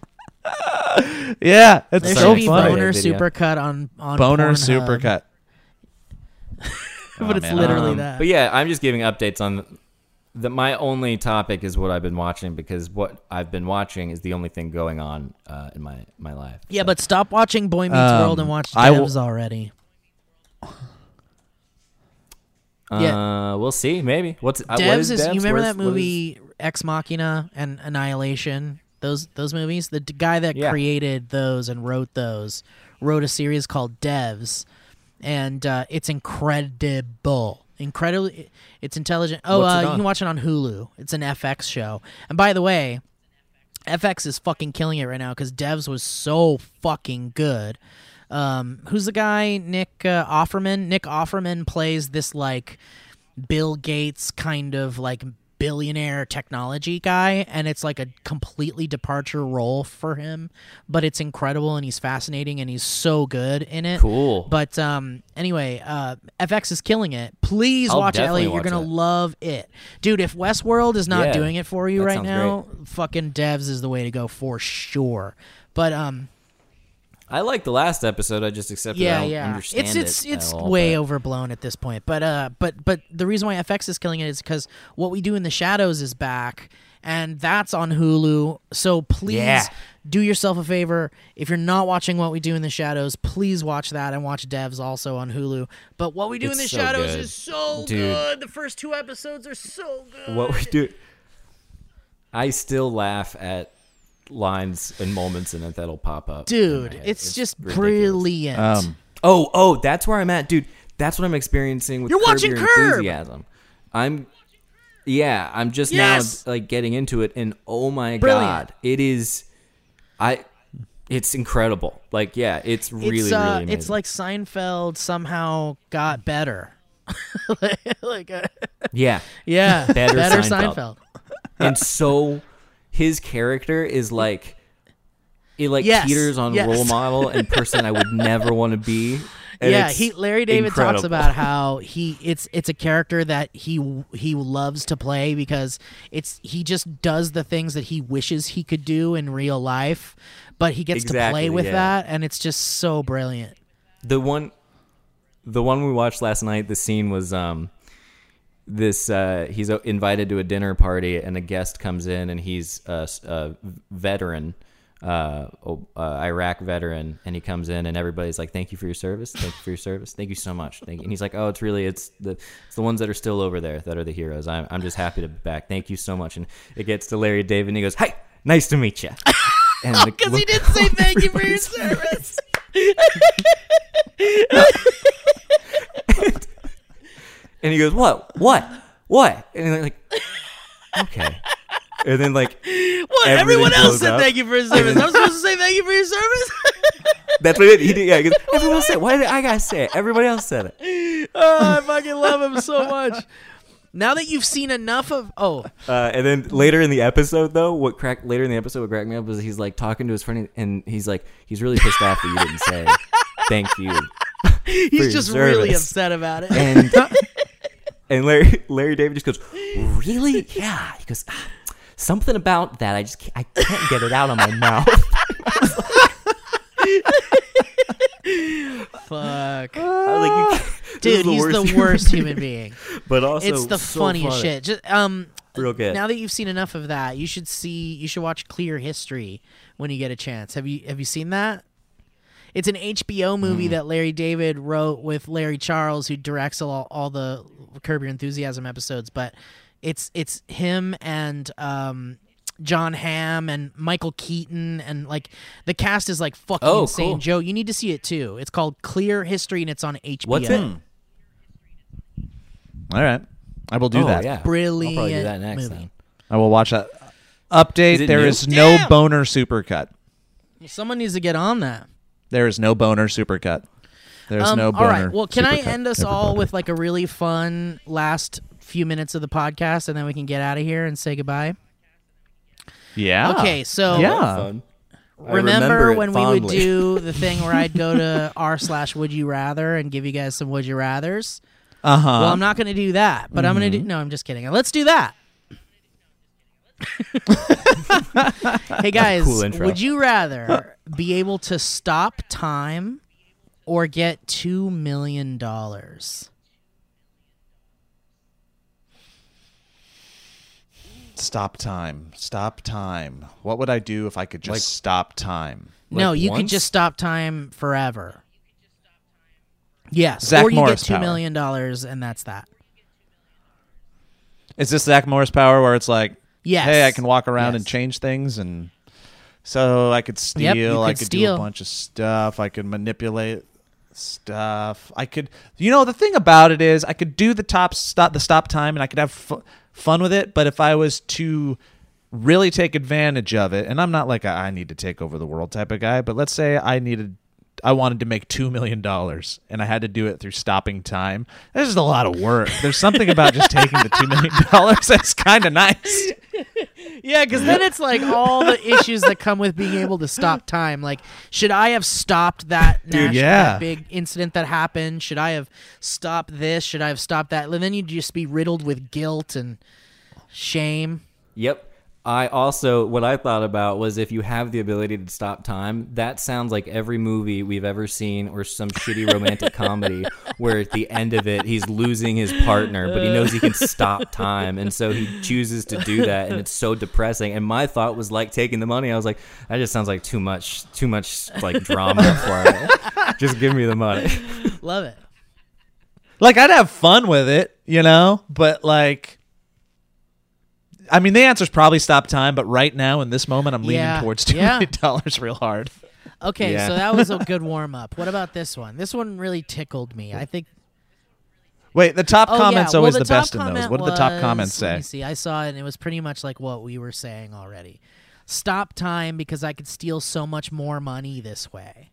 [SPEAKER 3] yeah, it's
[SPEAKER 1] There
[SPEAKER 3] so
[SPEAKER 1] should be
[SPEAKER 3] funny.
[SPEAKER 1] boner
[SPEAKER 2] Video.
[SPEAKER 1] supercut on on
[SPEAKER 3] Boner
[SPEAKER 1] Pornhub.
[SPEAKER 3] supercut.
[SPEAKER 1] but
[SPEAKER 3] Oh,
[SPEAKER 1] it's
[SPEAKER 3] man.
[SPEAKER 1] literally
[SPEAKER 2] Um,
[SPEAKER 1] that.
[SPEAKER 2] But yeah, I'm just giving updates on that. My only topic is what I've been watching because what I've been watching is the only thing going on uh, in my my life.
[SPEAKER 1] yeah,
[SPEAKER 2] So-
[SPEAKER 1] but stop watching Boy Meets
[SPEAKER 3] Um,
[SPEAKER 1] World and watch
[SPEAKER 3] I will-
[SPEAKER 1] Devs already.
[SPEAKER 2] uh,
[SPEAKER 1] yeah.
[SPEAKER 2] we'll see. Maybe what's uh, what
[SPEAKER 1] Devs
[SPEAKER 2] is
[SPEAKER 1] is,
[SPEAKER 2] Devs?
[SPEAKER 1] you remember
[SPEAKER 2] Where's-
[SPEAKER 1] that
[SPEAKER 2] what is-
[SPEAKER 1] movie Ex Machina and Annihilation? Those those movies. The d- guy that
[SPEAKER 2] Yeah.
[SPEAKER 1] created those and wrote those wrote a series called Devs, and uh, it's incredible. Incredibly, it's intelligent. Oh,
[SPEAKER 2] What's it
[SPEAKER 1] uh, you
[SPEAKER 2] on?
[SPEAKER 1] can watch it on Hulu. It's an FX show. And by the way, FX is fucking killing it right now because Devs was so fucking good. Um, who's the guy? Nick uh, Offerman. Nick Offerman plays this like Bill Gates kind of like billionaire technology guy, and it's like a completely departure role for him. But it's incredible, and he's fascinating, and he's so good in it.
[SPEAKER 2] Cool.
[SPEAKER 1] But um, anyway, uh, FX is killing it. Please
[SPEAKER 2] I'll
[SPEAKER 1] watch it, Elliot. You're gonna
[SPEAKER 2] it.
[SPEAKER 1] love it, dude. If Westworld is not
[SPEAKER 2] Yeah,
[SPEAKER 1] doing it for you right now, fucking Devs is the way to go for sure. But um,
[SPEAKER 2] I like the last episode. I just accepted. I
[SPEAKER 1] yeah,
[SPEAKER 2] don't
[SPEAKER 1] yeah.
[SPEAKER 2] Understand
[SPEAKER 1] It's it's
[SPEAKER 2] it
[SPEAKER 1] it's
[SPEAKER 2] all,
[SPEAKER 1] way
[SPEAKER 2] but-
[SPEAKER 1] overblown at this point. But uh, but but the reason why FX is killing it is because what we do in the shadows is back, and that's on Hulu. So please
[SPEAKER 2] Yeah.
[SPEAKER 1] do yourself a favor. If you're not watching what we do in the shadows, please watch that and watch Devs also on Hulu. But what we do in the
[SPEAKER 2] so
[SPEAKER 1] shadows
[SPEAKER 2] good.
[SPEAKER 1] is so
[SPEAKER 2] Dude.
[SPEAKER 1] good. The first two episodes are so good.
[SPEAKER 2] what we do. I still laugh at lines and moments in it that'll pop up.
[SPEAKER 1] Dude,
[SPEAKER 2] head.
[SPEAKER 1] it's, just
[SPEAKER 2] ridiculous.
[SPEAKER 1] brilliant.
[SPEAKER 3] Um,
[SPEAKER 2] Oh, oh, that's where I'm at, dude. That's what I'm experiencing with
[SPEAKER 1] You're
[SPEAKER 2] Curb
[SPEAKER 1] watching
[SPEAKER 2] Your
[SPEAKER 1] Curb!
[SPEAKER 2] enthusiasm. I'm, yeah, I'm just
[SPEAKER 1] Yes!
[SPEAKER 2] now like getting into it, and oh my
[SPEAKER 1] Brilliant.
[SPEAKER 2] god, it is, I, it's incredible. Like, yeah, it's really,
[SPEAKER 1] it's uh,
[SPEAKER 2] really amazing.
[SPEAKER 1] it's like Seinfeld somehow got better. like uh,
[SPEAKER 2] yeah,
[SPEAKER 1] yeah,
[SPEAKER 2] Better
[SPEAKER 1] Seinfeld.
[SPEAKER 2] Seinfeld. and so his character is like, it like
[SPEAKER 1] Yes,
[SPEAKER 2] teeters on
[SPEAKER 1] yes.
[SPEAKER 2] role model and person I would never want to be. And
[SPEAKER 1] yeah, he Larry David talks about how he it's it's a character that he he loves to play because it's he just does the things that he wishes he could do in real life, but he gets to play with
[SPEAKER 2] yeah.
[SPEAKER 1] that and it's just so brilliant.
[SPEAKER 2] the one the one we watched last night the scene was um this uh he's uh, invited to a dinner party and a guest comes in and he's a veteran uh, oh, uh Iraq veteran. And he comes in and everybody's like thank you for your service. Thank you for your service. Thank you so much. Thank you. And he's like oh it's really it's the it's the ones that are still over there that are the heroes. I'm I'm just happy to be back. Thank you so much. And it gets to Larry David and he goes hey nice to meet you
[SPEAKER 1] Because he didn't say thank you for your service.
[SPEAKER 2] And he goes, "What? What? What?" And they're like, "Okay." And then like
[SPEAKER 1] What? Everyone else said
[SPEAKER 2] up.
[SPEAKER 1] thank you for your service. I'm supposed to say thank you for your service?
[SPEAKER 2] that's what it, he did. Yeah, he goes, everyone else said. Why did I gotta say it? Everybody else said it.
[SPEAKER 1] oh, I fucking love him so much. Now that you've seen enough of oh,
[SPEAKER 2] Uh, and then later in the episode, though, what cracked later in the episode, what cracked me up was he's like talking to his friend, and he's like, he's really pissed off that you didn't say thank you.
[SPEAKER 1] he's just really upset about it.
[SPEAKER 2] And and Larry Larry David just goes, really? Yeah. He goes, "Ah, something about that. I just can't, I can't get it out of my mouth.
[SPEAKER 1] Fuck.
[SPEAKER 2] I was like, you can't-
[SPEAKER 1] Dude, he's the
[SPEAKER 2] human
[SPEAKER 1] worst
[SPEAKER 2] being.
[SPEAKER 1] human being.
[SPEAKER 2] but also
[SPEAKER 1] it's the
[SPEAKER 2] so
[SPEAKER 1] funniest
[SPEAKER 2] funny.
[SPEAKER 1] shit. Just um
[SPEAKER 2] Real good.
[SPEAKER 1] now that you've seen enough of that, you should see you should watch Clear History when you get a chance. Have you have you seen that? It's an HBO movie that Larry David wrote with Larry Charles, who directs all, all the Curb Your Enthusiasm episodes. But it's it's him and um, Jon Hamm and Michael Keaton and like the cast is like fucking
[SPEAKER 2] Oh,
[SPEAKER 1] insane.
[SPEAKER 2] cool.
[SPEAKER 1] Joe, you need to see it too. It's called Clear History and it's on HBO.
[SPEAKER 2] What's it?
[SPEAKER 3] All right. I will do
[SPEAKER 2] oh,
[SPEAKER 3] that.
[SPEAKER 2] yeah.
[SPEAKER 1] Brilliant
[SPEAKER 2] I'll probably do that next
[SPEAKER 1] movie.
[SPEAKER 2] then.
[SPEAKER 3] I will watch that. Update:
[SPEAKER 2] Is
[SPEAKER 3] There
[SPEAKER 2] new?
[SPEAKER 3] is no
[SPEAKER 1] Damn!
[SPEAKER 3] boner supercut.
[SPEAKER 1] Someone needs to get on that.
[SPEAKER 3] There is no boner supercut. There's
[SPEAKER 1] Um,
[SPEAKER 3] no boner.
[SPEAKER 1] right. Well, can I end us
[SPEAKER 3] Never
[SPEAKER 1] all with like a really fun last few minutes of the podcast, and then we can get out of here and say goodbye?
[SPEAKER 3] Yeah.
[SPEAKER 1] Okay. So
[SPEAKER 3] Yeah.
[SPEAKER 2] Fun. I
[SPEAKER 1] remember,
[SPEAKER 2] it
[SPEAKER 1] when we would do the thing where I'd go to r slash Would You Rather and give you guys some Would You Rather's?
[SPEAKER 3] Uh huh.
[SPEAKER 1] well, I'm not going to do that, but I'm going
[SPEAKER 2] Mm-hmm.
[SPEAKER 1] to do. No, I'm just kidding. Let's do that. hey guys,
[SPEAKER 2] cool
[SPEAKER 1] would you rather be able to stop time or get two million dollars?
[SPEAKER 3] Stop time. Stop time. What would I do if I could just
[SPEAKER 2] Like-
[SPEAKER 3] stop time?
[SPEAKER 1] no,
[SPEAKER 2] Like
[SPEAKER 1] you could just stop time forever. Yes,
[SPEAKER 3] Zach
[SPEAKER 1] or you
[SPEAKER 3] Morris
[SPEAKER 1] get two
[SPEAKER 3] power.
[SPEAKER 1] million dollars, and that's that.
[SPEAKER 3] Is this Zach Morris power where it's like,
[SPEAKER 1] Yes.
[SPEAKER 3] hey, I can walk around and change things and so I could steal,
[SPEAKER 1] you
[SPEAKER 3] I
[SPEAKER 1] could
[SPEAKER 3] could
[SPEAKER 1] steal.
[SPEAKER 3] do a bunch of stuff, I could manipulate stuff. I could You know, the thing about it is I could do the top stop the stop time and I could have fu- fun with it, but if I was to really take advantage of it, and I'm not like a, I need to take over the world type of guy, but let's say I needed I wanted to make two million dollars and I had to do it through stopping time. This is a lot of work. There's something about just taking the two million dollars that's kind of nice.
[SPEAKER 1] Yeah, because then it's like all the issues that come with being able to stop time. Like, should I have stopped that, national,
[SPEAKER 3] yeah.
[SPEAKER 1] that big incident that happened? Should I have stopped this? Should I have stopped that? And then you'd just be riddled with guilt and shame.
[SPEAKER 2] Yep. I also what I thought about was if you have the ability to stop time, that sounds like every movie we've ever seen or some shitty romantic comedy where at the end of it he's losing his partner, but he knows he can stop time and so he chooses to do that and it's so depressing. And my thought was like taking the money. I was like, that just sounds like too much too much like drama for it. Just give me the money.
[SPEAKER 1] Love it.
[SPEAKER 3] like I'd have fun with it, you know, but like I mean the answer is probably stop time, but right now in this moment I'm leaning
[SPEAKER 1] Yeah.
[SPEAKER 3] towards two
[SPEAKER 1] Yeah.
[SPEAKER 3] million dollars real hard.
[SPEAKER 1] Okay,
[SPEAKER 2] Yeah.
[SPEAKER 1] so that was a good warm up. What about this one? This one really tickled me. I think.
[SPEAKER 3] Wait, the top
[SPEAKER 1] Oh,
[SPEAKER 3] comment's
[SPEAKER 1] yeah.
[SPEAKER 3] always
[SPEAKER 1] well,
[SPEAKER 3] the,
[SPEAKER 1] top
[SPEAKER 3] best in those.
[SPEAKER 1] comment
[SPEAKER 3] What did the top
[SPEAKER 1] was-
[SPEAKER 3] comments
[SPEAKER 1] Let
[SPEAKER 3] say?
[SPEAKER 1] me see. I saw it, and it was pretty much like what we were saying already. Stop time because I could steal so much more money this way.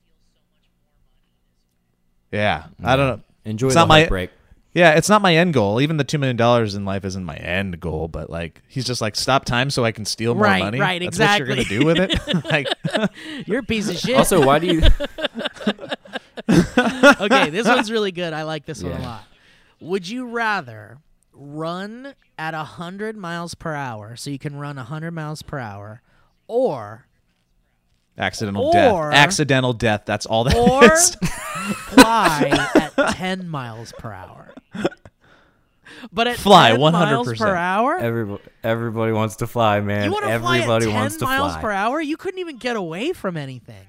[SPEAKER 3] Yeah. I don't know.
[SPEAKER 2] Enjoy
[SPEAKER 3] It's
[SPEAKER 2] the
[SPEAKER 3] not my-
[SPEAKER 2] heartbreak.
[SPEAKER 3] Yeah, it's not my end goal. Even the two million dollars in life isn't my end goal, but like he's just like stop time so I can steal more
[SPEAKER 1] Right,
[SPEAKER 3] money.
[SPEAKER 1] right,
[SPEAKER 3] That's what you're gonna do with it. like
[SPEAKER 1] You're a piece of shit.
[SPEAKER 2] Also, why do you
[SPEAKER 1] okay, this one's really good. I like this one a lot. Would you rather run at 100 miles per hour so you can run 100 miles per hour or
[SPEAKER 3] Accidental
[SPEAKER 1] Or-
[SPEAKER 3] death. Accidental death. That's all that
[SPEAKER 1] or
[SPEAKER 3] is.
[SPEAKER 1] fly at 10 miles per hour? But at
[SPEAKER 3] Fly,
[SPEAKER 1] 10 miles
[SPEAKER 3] 100%.
[SPEAKER 1] per hour?
[SPEAKER 2] Everybody, everybody wants to fly, man.
[SPEAKER 1] you want to fly at 10
[SPEAKER 2] wants to
[SPEAKER 1] miles
[SPEAKER 2] fly.
[SPEAKER 1] per hour? You couldn't even get away from anything.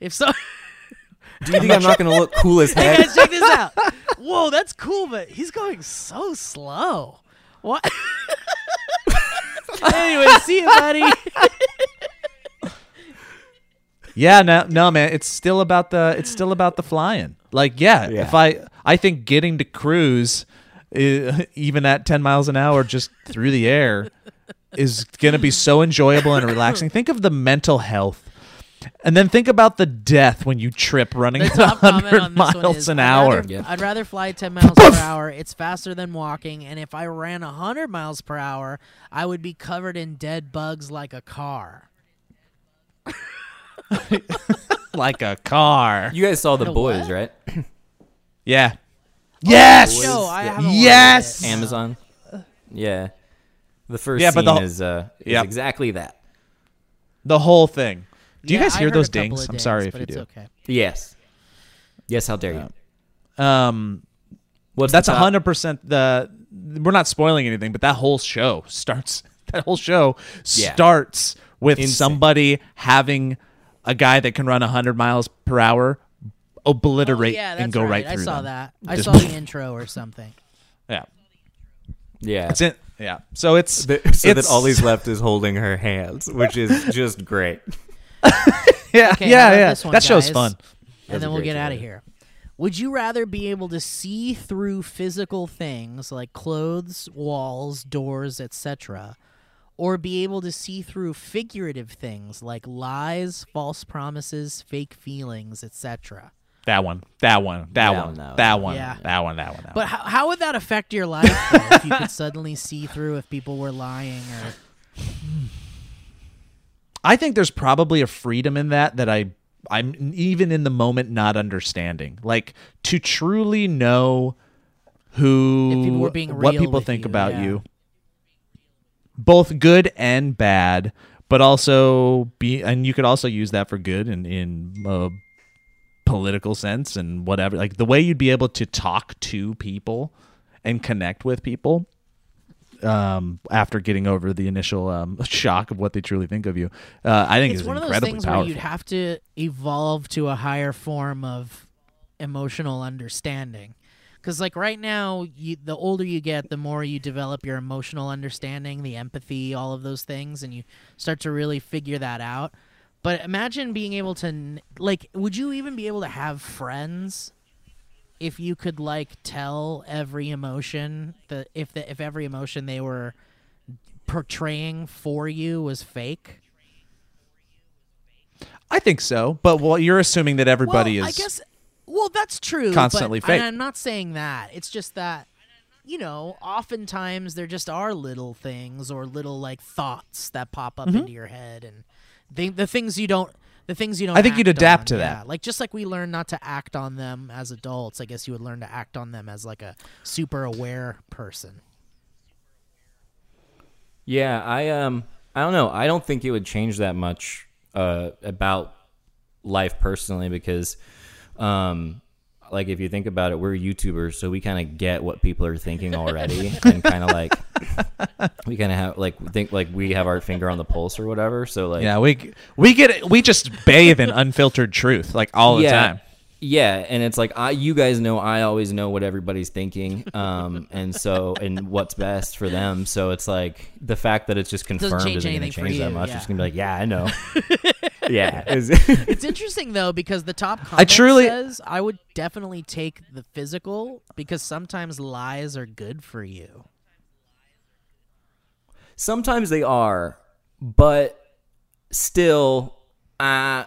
[SPEAKER 1] If so
[SPEAKER 2] Do you think I'm not going to look cool as heck?
[SPEAKER 1] Hey
[SPEAKER 2] heck?
[SPEAKER 1] guys, check this out. Whoa, that's cool, but he's going so slow. What? anyway, see you, buddy.
[SPEAKER 3] Yeah, no, no, man. It's still about the. It's still about the flying. Like, yeah,
[SPEAKER 2] Yeah.
[SPEAKER 3] if I, I think getting to cruise, uh, even at ten miles an hour, just through the air, is gonna be so enjoyable and relaxing. Think of the mental health, and then think about the death when you trip running
[SPEAKER 1] The
[SPEAKER 3] at hundred
[SPEAKER 1] on
[SPEAKER 3] miles
[SPEAKER 1] is,
[SPEAKER 3] an
[SPEAKER 1] I'd
[SPEAKER 3] hour.
[SPEAKER 1] Rather,
[SPEAKER 2] Yep.
[SPEAKER 1] I'd rather fly 10 miles per hour. It's faster than walking, and if I ran 100 miles per hour, I would be covered in dead bugs like a car.
[SPEAKER 3] like a car.
[SPEAKER 2] You guys saw the
[SPEAKER 1] The
[SPEAKER 2] boys,
[SPEAKER 1] what?
[SPEAKER 2] right?
[SPEAKER 3] Yeah. Yes.
[SPEAKER 1] No, I haven't watched
[SPEAKER 3] Yes!
[SPEAKER 1] it.
[SPEAKER 2] Amazon. Yeah. The first
[SPEAKER 3] Yeah, but
[SPEAKER 2] scene
[SPEAKER 3] the-
[SPEAKER 2] is uh is
[SPEAKER 3] Yep.
[SPEAKER 2] exactly that.
[SPEAKER 3] The whole thing. Do you guys hear those
[SPEAKER 1] a
[SPEAKER 3] dings? I'm sorry if you
[SPEAKER 1] it's
[SPEAKER 3] do.
[SPEAKER 1] okay.
[SPEAKER 2] Yes. Yes, how dare you?
[SPEAKER 3] Um,
[SPEAKER 2] What's
[SPEAKER 3] that's
[SPEAKER 2] the top-
[SPEAKER 3] hundred percent the. We're not spoiling anything, but that whole show starts. That whole show
[SPEAKER 2] Yeah.
[SPEAKER 3] starts with
[SPEAKER 2] Insane.
[SPEAKER 3] somebody having a guy that can run hundred miles per hour obliterate
[SPEAKER 1] Oh, yeah,
[SPEAKER 3] and go right,
[SPEAKER 1] I
[SPEAKER 3] through I
[SPEAKER 1] saw
[SPEAKER 3] them.
[SPEAKER 1] that. I
[SPEAKER 3] Just-
[SPEAKER 1] saw the intro or something.
[SPEAKER 3] Yeah,
[SPEAKER 2] Yeah.
[SPEAKER 3] it's in. Yeah, so it's
[SPEAKER 2] The- so that
[SPEAKER 3] all
[SPEAKER 2] he's left is holding her hands, which is just great.
[SPEAKER 3] Yeah,
[SPEAKER 1] Okay,
[SPEAKER 3] yeah, yeah.
[SPEAKER 1] one,
[SPEAKER 3] that show's
[SPEAKER 1] guys?
[SPEAKER 3] fun.
[SPEAKER 1] and
[SPEAKER 2] That's
[SPEAKER 1] then we'll
[SPEAKER 2] great
[SPEAKER 1] get out of here. Would you rather be able to see through physical things like clothes, walls, doors, etc., or be able to see through figurative things like lies, false promises, fake feelings, etc.?
[SPEAKER 3] That one, that one, that,
[SPEAKER 2] That
[SPEAKER 3] one,
[SPEAKER 2] one, that
[SPEAKER 3] that
[SPEAKER 2] one.
[SPEAKER 3] one,
[SPEAKER 1] Yeah.
[SPEAKER 3] that one, that one. That
[SPEAKER 1] But
[SPEAKER 3] one.
[SPEAKER 1] how, how would that affect your life though, if you could suddenly see through if people were lying or
[SPEAKER 3] I think there's probably a freedom in that that I I'm even in the moment not understanding. Like to truly know who
[SPEAKER 1] If people were being
[SPEAKER 3] what people think
[SPEAKER 1] you,
[SPEAKER 3] about
[SPEAKER 1] yeah.
[SPEAKER 3] you. Both good and bad, but also be and you could also use that for good in in a political sense and whatever. Like the way you'd be able to talk to people and connect with people um, after getting over the initial um, shock of what they truly think of you. Uh, I think
[SPEAKER 1] it's
[SPEAKER 3] it's,
[SPEAKER 1] one of those things
[SPEAKER 3] powerful.
[SPEAKER 1] where you'd have to evolve to a higher form of emotional understanding because like right now you, the older you get the more you develop your emotional understanding the empathy all of those things and you start to really figure that out but imagine being able to like would you even be able to have friends if you could like tell every emotion that if the if every emotion they were portraying for you was fake
[SPEAKER 3] I think so, but well, you're assuming that everybody
[SPEAKER 1] well,
[SPEAKER 3] is.
[SPEAKER 1] I guess. Well, that's true.
[SPEAKER 3] constantly
[SPEAKER 1] but,
[SPEAKER 3] fake.
[SPEAKER 1] And I'm not saying that. It's just that, you know, oftentimes there just are little things or little like thoughts that pop
[SPEAKER 3] Mm-hmm.
[SPEAKER 1] up into your head, and the the things you don't. The things you don't.
[SPEAKER 3] I think you'd adapt
[SPEAKER 1] on,
[SPEAKER 3] to
[SPEAKER 1] yeah.
[SPEAKER 3] that.
[SPEAKER 1] Like just like we learn not to act on them as adults, I guess you would learn to act on them as like a super aware person.
[SPEAKER 2] Yeah, I um I don't know. I don't think it would change that much uh about life personally because um like if you think about it, we're YouTubers, so we kind of get what people are thinking already and kind of like we kind of have like think like we have our finger on the pulse or whatever. So like
[SPEAKER 3] yeah, we we get it. We just bathe in unfiltered truth like all the
[SPEAKER 2] yeah,
[SPEAKER 3] time.
[SPEAKER 2] Yeah, and it's like I, you guys know, I always know what everybody's thinking, um, and so and what's best for them. So it's like the fact that it's just confirmed
[SPEAKER 1] change
[SPEAKER 2] isn't going to
[SPEAKER 1] anything for
[SPEAKER 2] change that
[SPEAKER 1] you,
[SPEAKER 2] much.
[SPEAKER 1] yeah.
[SPEAKER 2] It's going to be like, yeah, I know. yeah, It's-
[SPEAKER 1] It's interesting though because the top comment
[SPEAKER 3] truly-
[SPEAKER 1] says I would definitely take the physical because sometimes lies are good for you.
[SPEAKER 2] sometimes they are, but still, uh,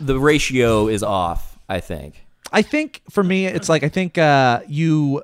[SPEAKER 2] the ratio is off. I think.
[SPEAKER 3] I think for me, it's like I think uh, you.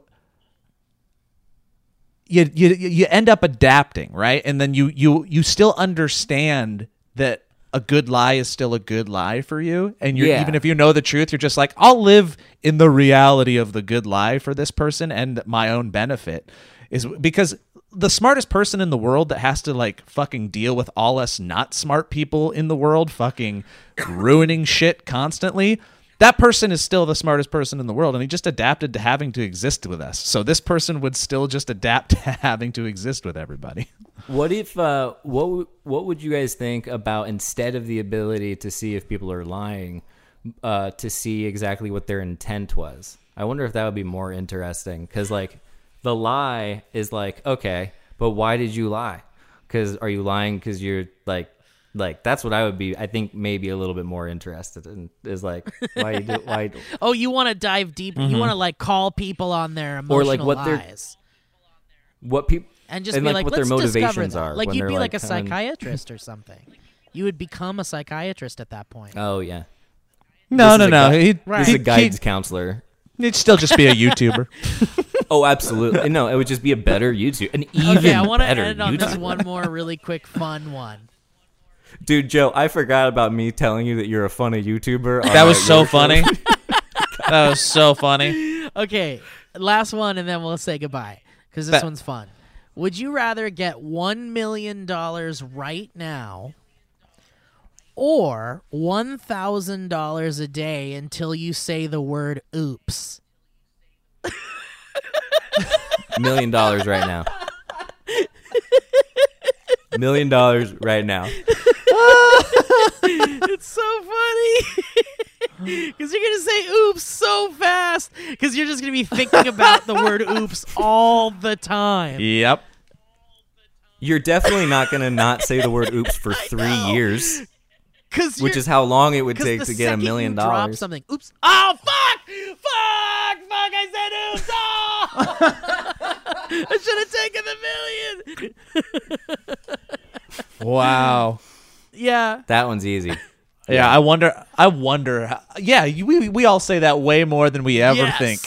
[SPEAKER 3] You, you you end up adapting right and then you you you still understand that a good lie is still a good lie for you and you're
[SPEAKER 2] Yeah.
[SPEAKER 3] even if you know the truth you're just like I'll live in the reality of the good lie for this person and my own benefit is because the smartest person in the world that has to like fucking deal with all us not smart people in the world fucking ruining shit constantly that person is still the smartest person in the world and he just adapted to having to exist with us so this person would still just adapt to having to exist with everybody
[SPEAKER 2] What if uh what what would you guys think about instead of the ability to see if people are lying uh to see exactly what their intent was? I wonder if that would be more interesting cuz like the lie is like okay, but why did you lie? Cuz are you lying cuz you're like like that's what I would be I think maybe a little bit more interested in is like why you do why
[SPEAKER 1] Oh, you want to dive deep? You mm-hmm. want to like call people on their emotional
[SPEAKER 2] Or, like, what they're- what people
[SPEAKER 1] and just
[SPEAKER 2] and,
[SPEAKER 1] be
[SPEAKER 2] like,
[SPEAKER 1] like,
[SPEAKER 2] what their
[SPEAKER 1] let's discover
[SPEAKER 2] motivations are
[SPEAKER 1] Like you'd be like,
[SPEAKER 2] like,
[SPEAKER 1] a
[SPEAKER 2] coming-
[SPEAKER 1] psychiatrist or something. You would become a psychiatrist at that point.
[SPEAKER 2] Oh yeah.
[SPEAKER 3] no
[SPEAKER 2] This
[SPEAKER 3] no no
[SPEAKER 2] gui-
[SPEAKER 3] he'd,
[SPEAKER 1] Right.
[SPEAKER 2] This is a
[SPEAKER 3] he'd-
[SPEAKER 2] guidance counselor.
[SPEAKER 3] he'd still just be a YouTuber
[SPEAKER 2] Oh, absolutely. No, it would just be a better YouTube, an even
[SPEAKER 1] okay, I want to
[SPEAKER 2] better
[SPEAKER 1] end on this one more really quick fun one.
[SPEAKER 2] Dude, Joe, I forgot about me telling you that you're a funny YouTuber.
[SPEAKER 3] That was so funny. that was so funny.
[SPEAKER 1] Okay, last one, and then we'll say goodbye because this
[SPEAKER 3] Bet.
[SPEAKER 1] one's fun. Would you rather get one million dollars right now, or one thousand dollars a day until you say the word "oops"?
[SPEAKER 2] Million dollars right now. Million dollars right now.
[SPEAKER 1] It's so funny. Because you're going to say oops so fast. Because you're just going to be thinking about the word oops all the time.
[SPEAKER 3] Yep.
[SPEAKER 2] You're definitely not going to not say the word oops for three years,
[SPEAKER 1] Cause
[SPEAKER 2] which is how long it would take to get a million
[SPEAKER 1] you drop
[SPEAKER 2] dollars.
[SPEAKER 1] something. Oops. Oh, fuck! Fuck! Fuck! I said oops! Oh! I should have taken the million.
[SPEAKER 3] Wow.
[SPEAKER 1] Yeah.
[SPEAKER 2] That one's easy.
[SPEAKER 3] Yeah, I wonder. I wonder. How, yeah, you- we we all say that way more than we ever
[SPEAKER 1] Yes.
[SPEAKER 3] think.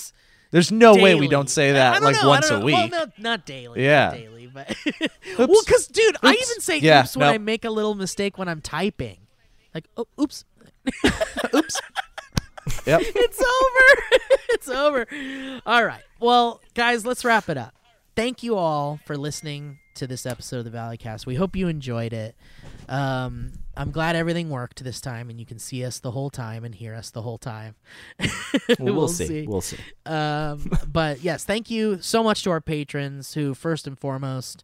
[SPEAKER 3] There's no way we don't say
[SPEAKER 1] I
[SPEAKER 3] that
[SPEAKER 1] don't
[SPEAKER 3] like
[SPEAKER 1] know,
[SPEAKER 3] once a
[SPEAKER 1] know. Well,
[SPEAKER 3] week.
[SPEAKER 1] no, not daily.
[SPEAKER 3] Yeah.
[SPEAKER 1] Not daily, but well, because dude, I even say
[SPEAKER 3] Yeah,
[SPEAKER 1] oops when
[SPEAKER 3] no.
[SPEAKER 1] I make a little mistake when I'm typing. Like, oh, oops, oops.
[SPEAKER 3] Yep.
[SPEAKER 1] it's over. it's over. All right. Well, guys, let's wrap it up. Thank you all for listening to this episode of the Valleycast. We hope you enjoyed it. Um, I'm glad everything worked this time, and you can see us the whole time and hear us the whole time.
[SPEAKER 2] We'll, we'll see. We'll see.
[SPEAKER 1] Um, but yes, thank you so much to our patrons who, first and foremost,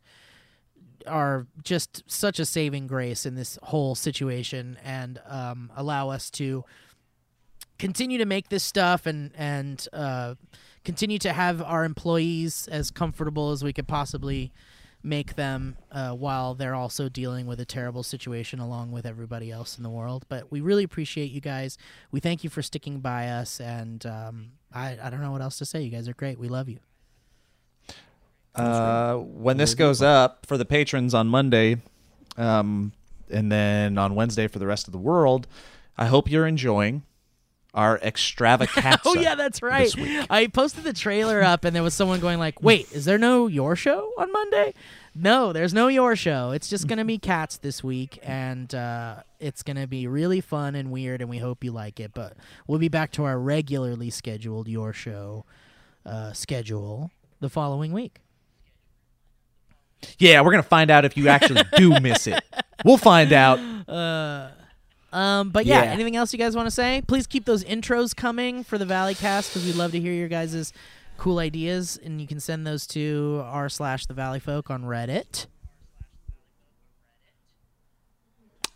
[SPEAKER 1] are just such a saving grace in this whole situation and um, allow us to continue to make this stuff and and uh, continue to have our employees as comfortable as we could possibly make them uh, while they're also dealing with a terrible situation along with everybody else in the world. But we really appreciate you guys. We thank you for sticking by us, and um, I I don't know what else to say. You guys are great. We love you.
[SPEAKER 3] Uh, when this goes up for the patrons on Monday, um, and then on Wednesday for the rest of the world, I hope you're enjoying our extravaganza.
[SPEAKER 1] Oh yeah, that's right. I posted the trailer up, and there was someone going like, "Wait, is there no your show on Monday?" No, there's no your show. It's just gonna be cats this week, and uh, it's gonna be really fun and weird, and we hope you like it. But we'll be back to our regularly scheduled your show uh, schedule the following week.
[SPEAKER 3] Yeah, we're gonna find out if you actually do miss it. We'll find out.
[SPEAKER 1] Um, but yeah,
[SPEAKER 2] Yeah.
[SPEAKER 1] anything else you guys want to say? Please keep those intros coming for the Valleycast because we'd love to hear your guys' cool ideas, and you can send those to r slash the Valley Folk on Reddit.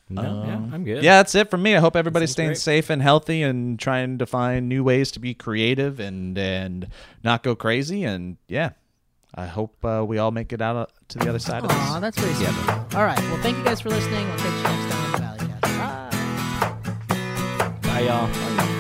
[SPEAKER 2] No, yeah, I'm good.
[SPEAKER 3] Yeah, that's it from me. I hope everybody's staying
[SPEAKER 2] great.
[SPEAKER 3] safe and healthy and trying to find new ways to be creative and and not go crazy. And yeah, I hope uh, we all make it out uh, to the other side of
[SPEAKER 1] Aw,
[SPEAKER 3] this.
[SPEAKER 1] that's very sweet. All right. Well, thank you guys for listening. We'll catch you next time
[SPEAKER 2] y'all.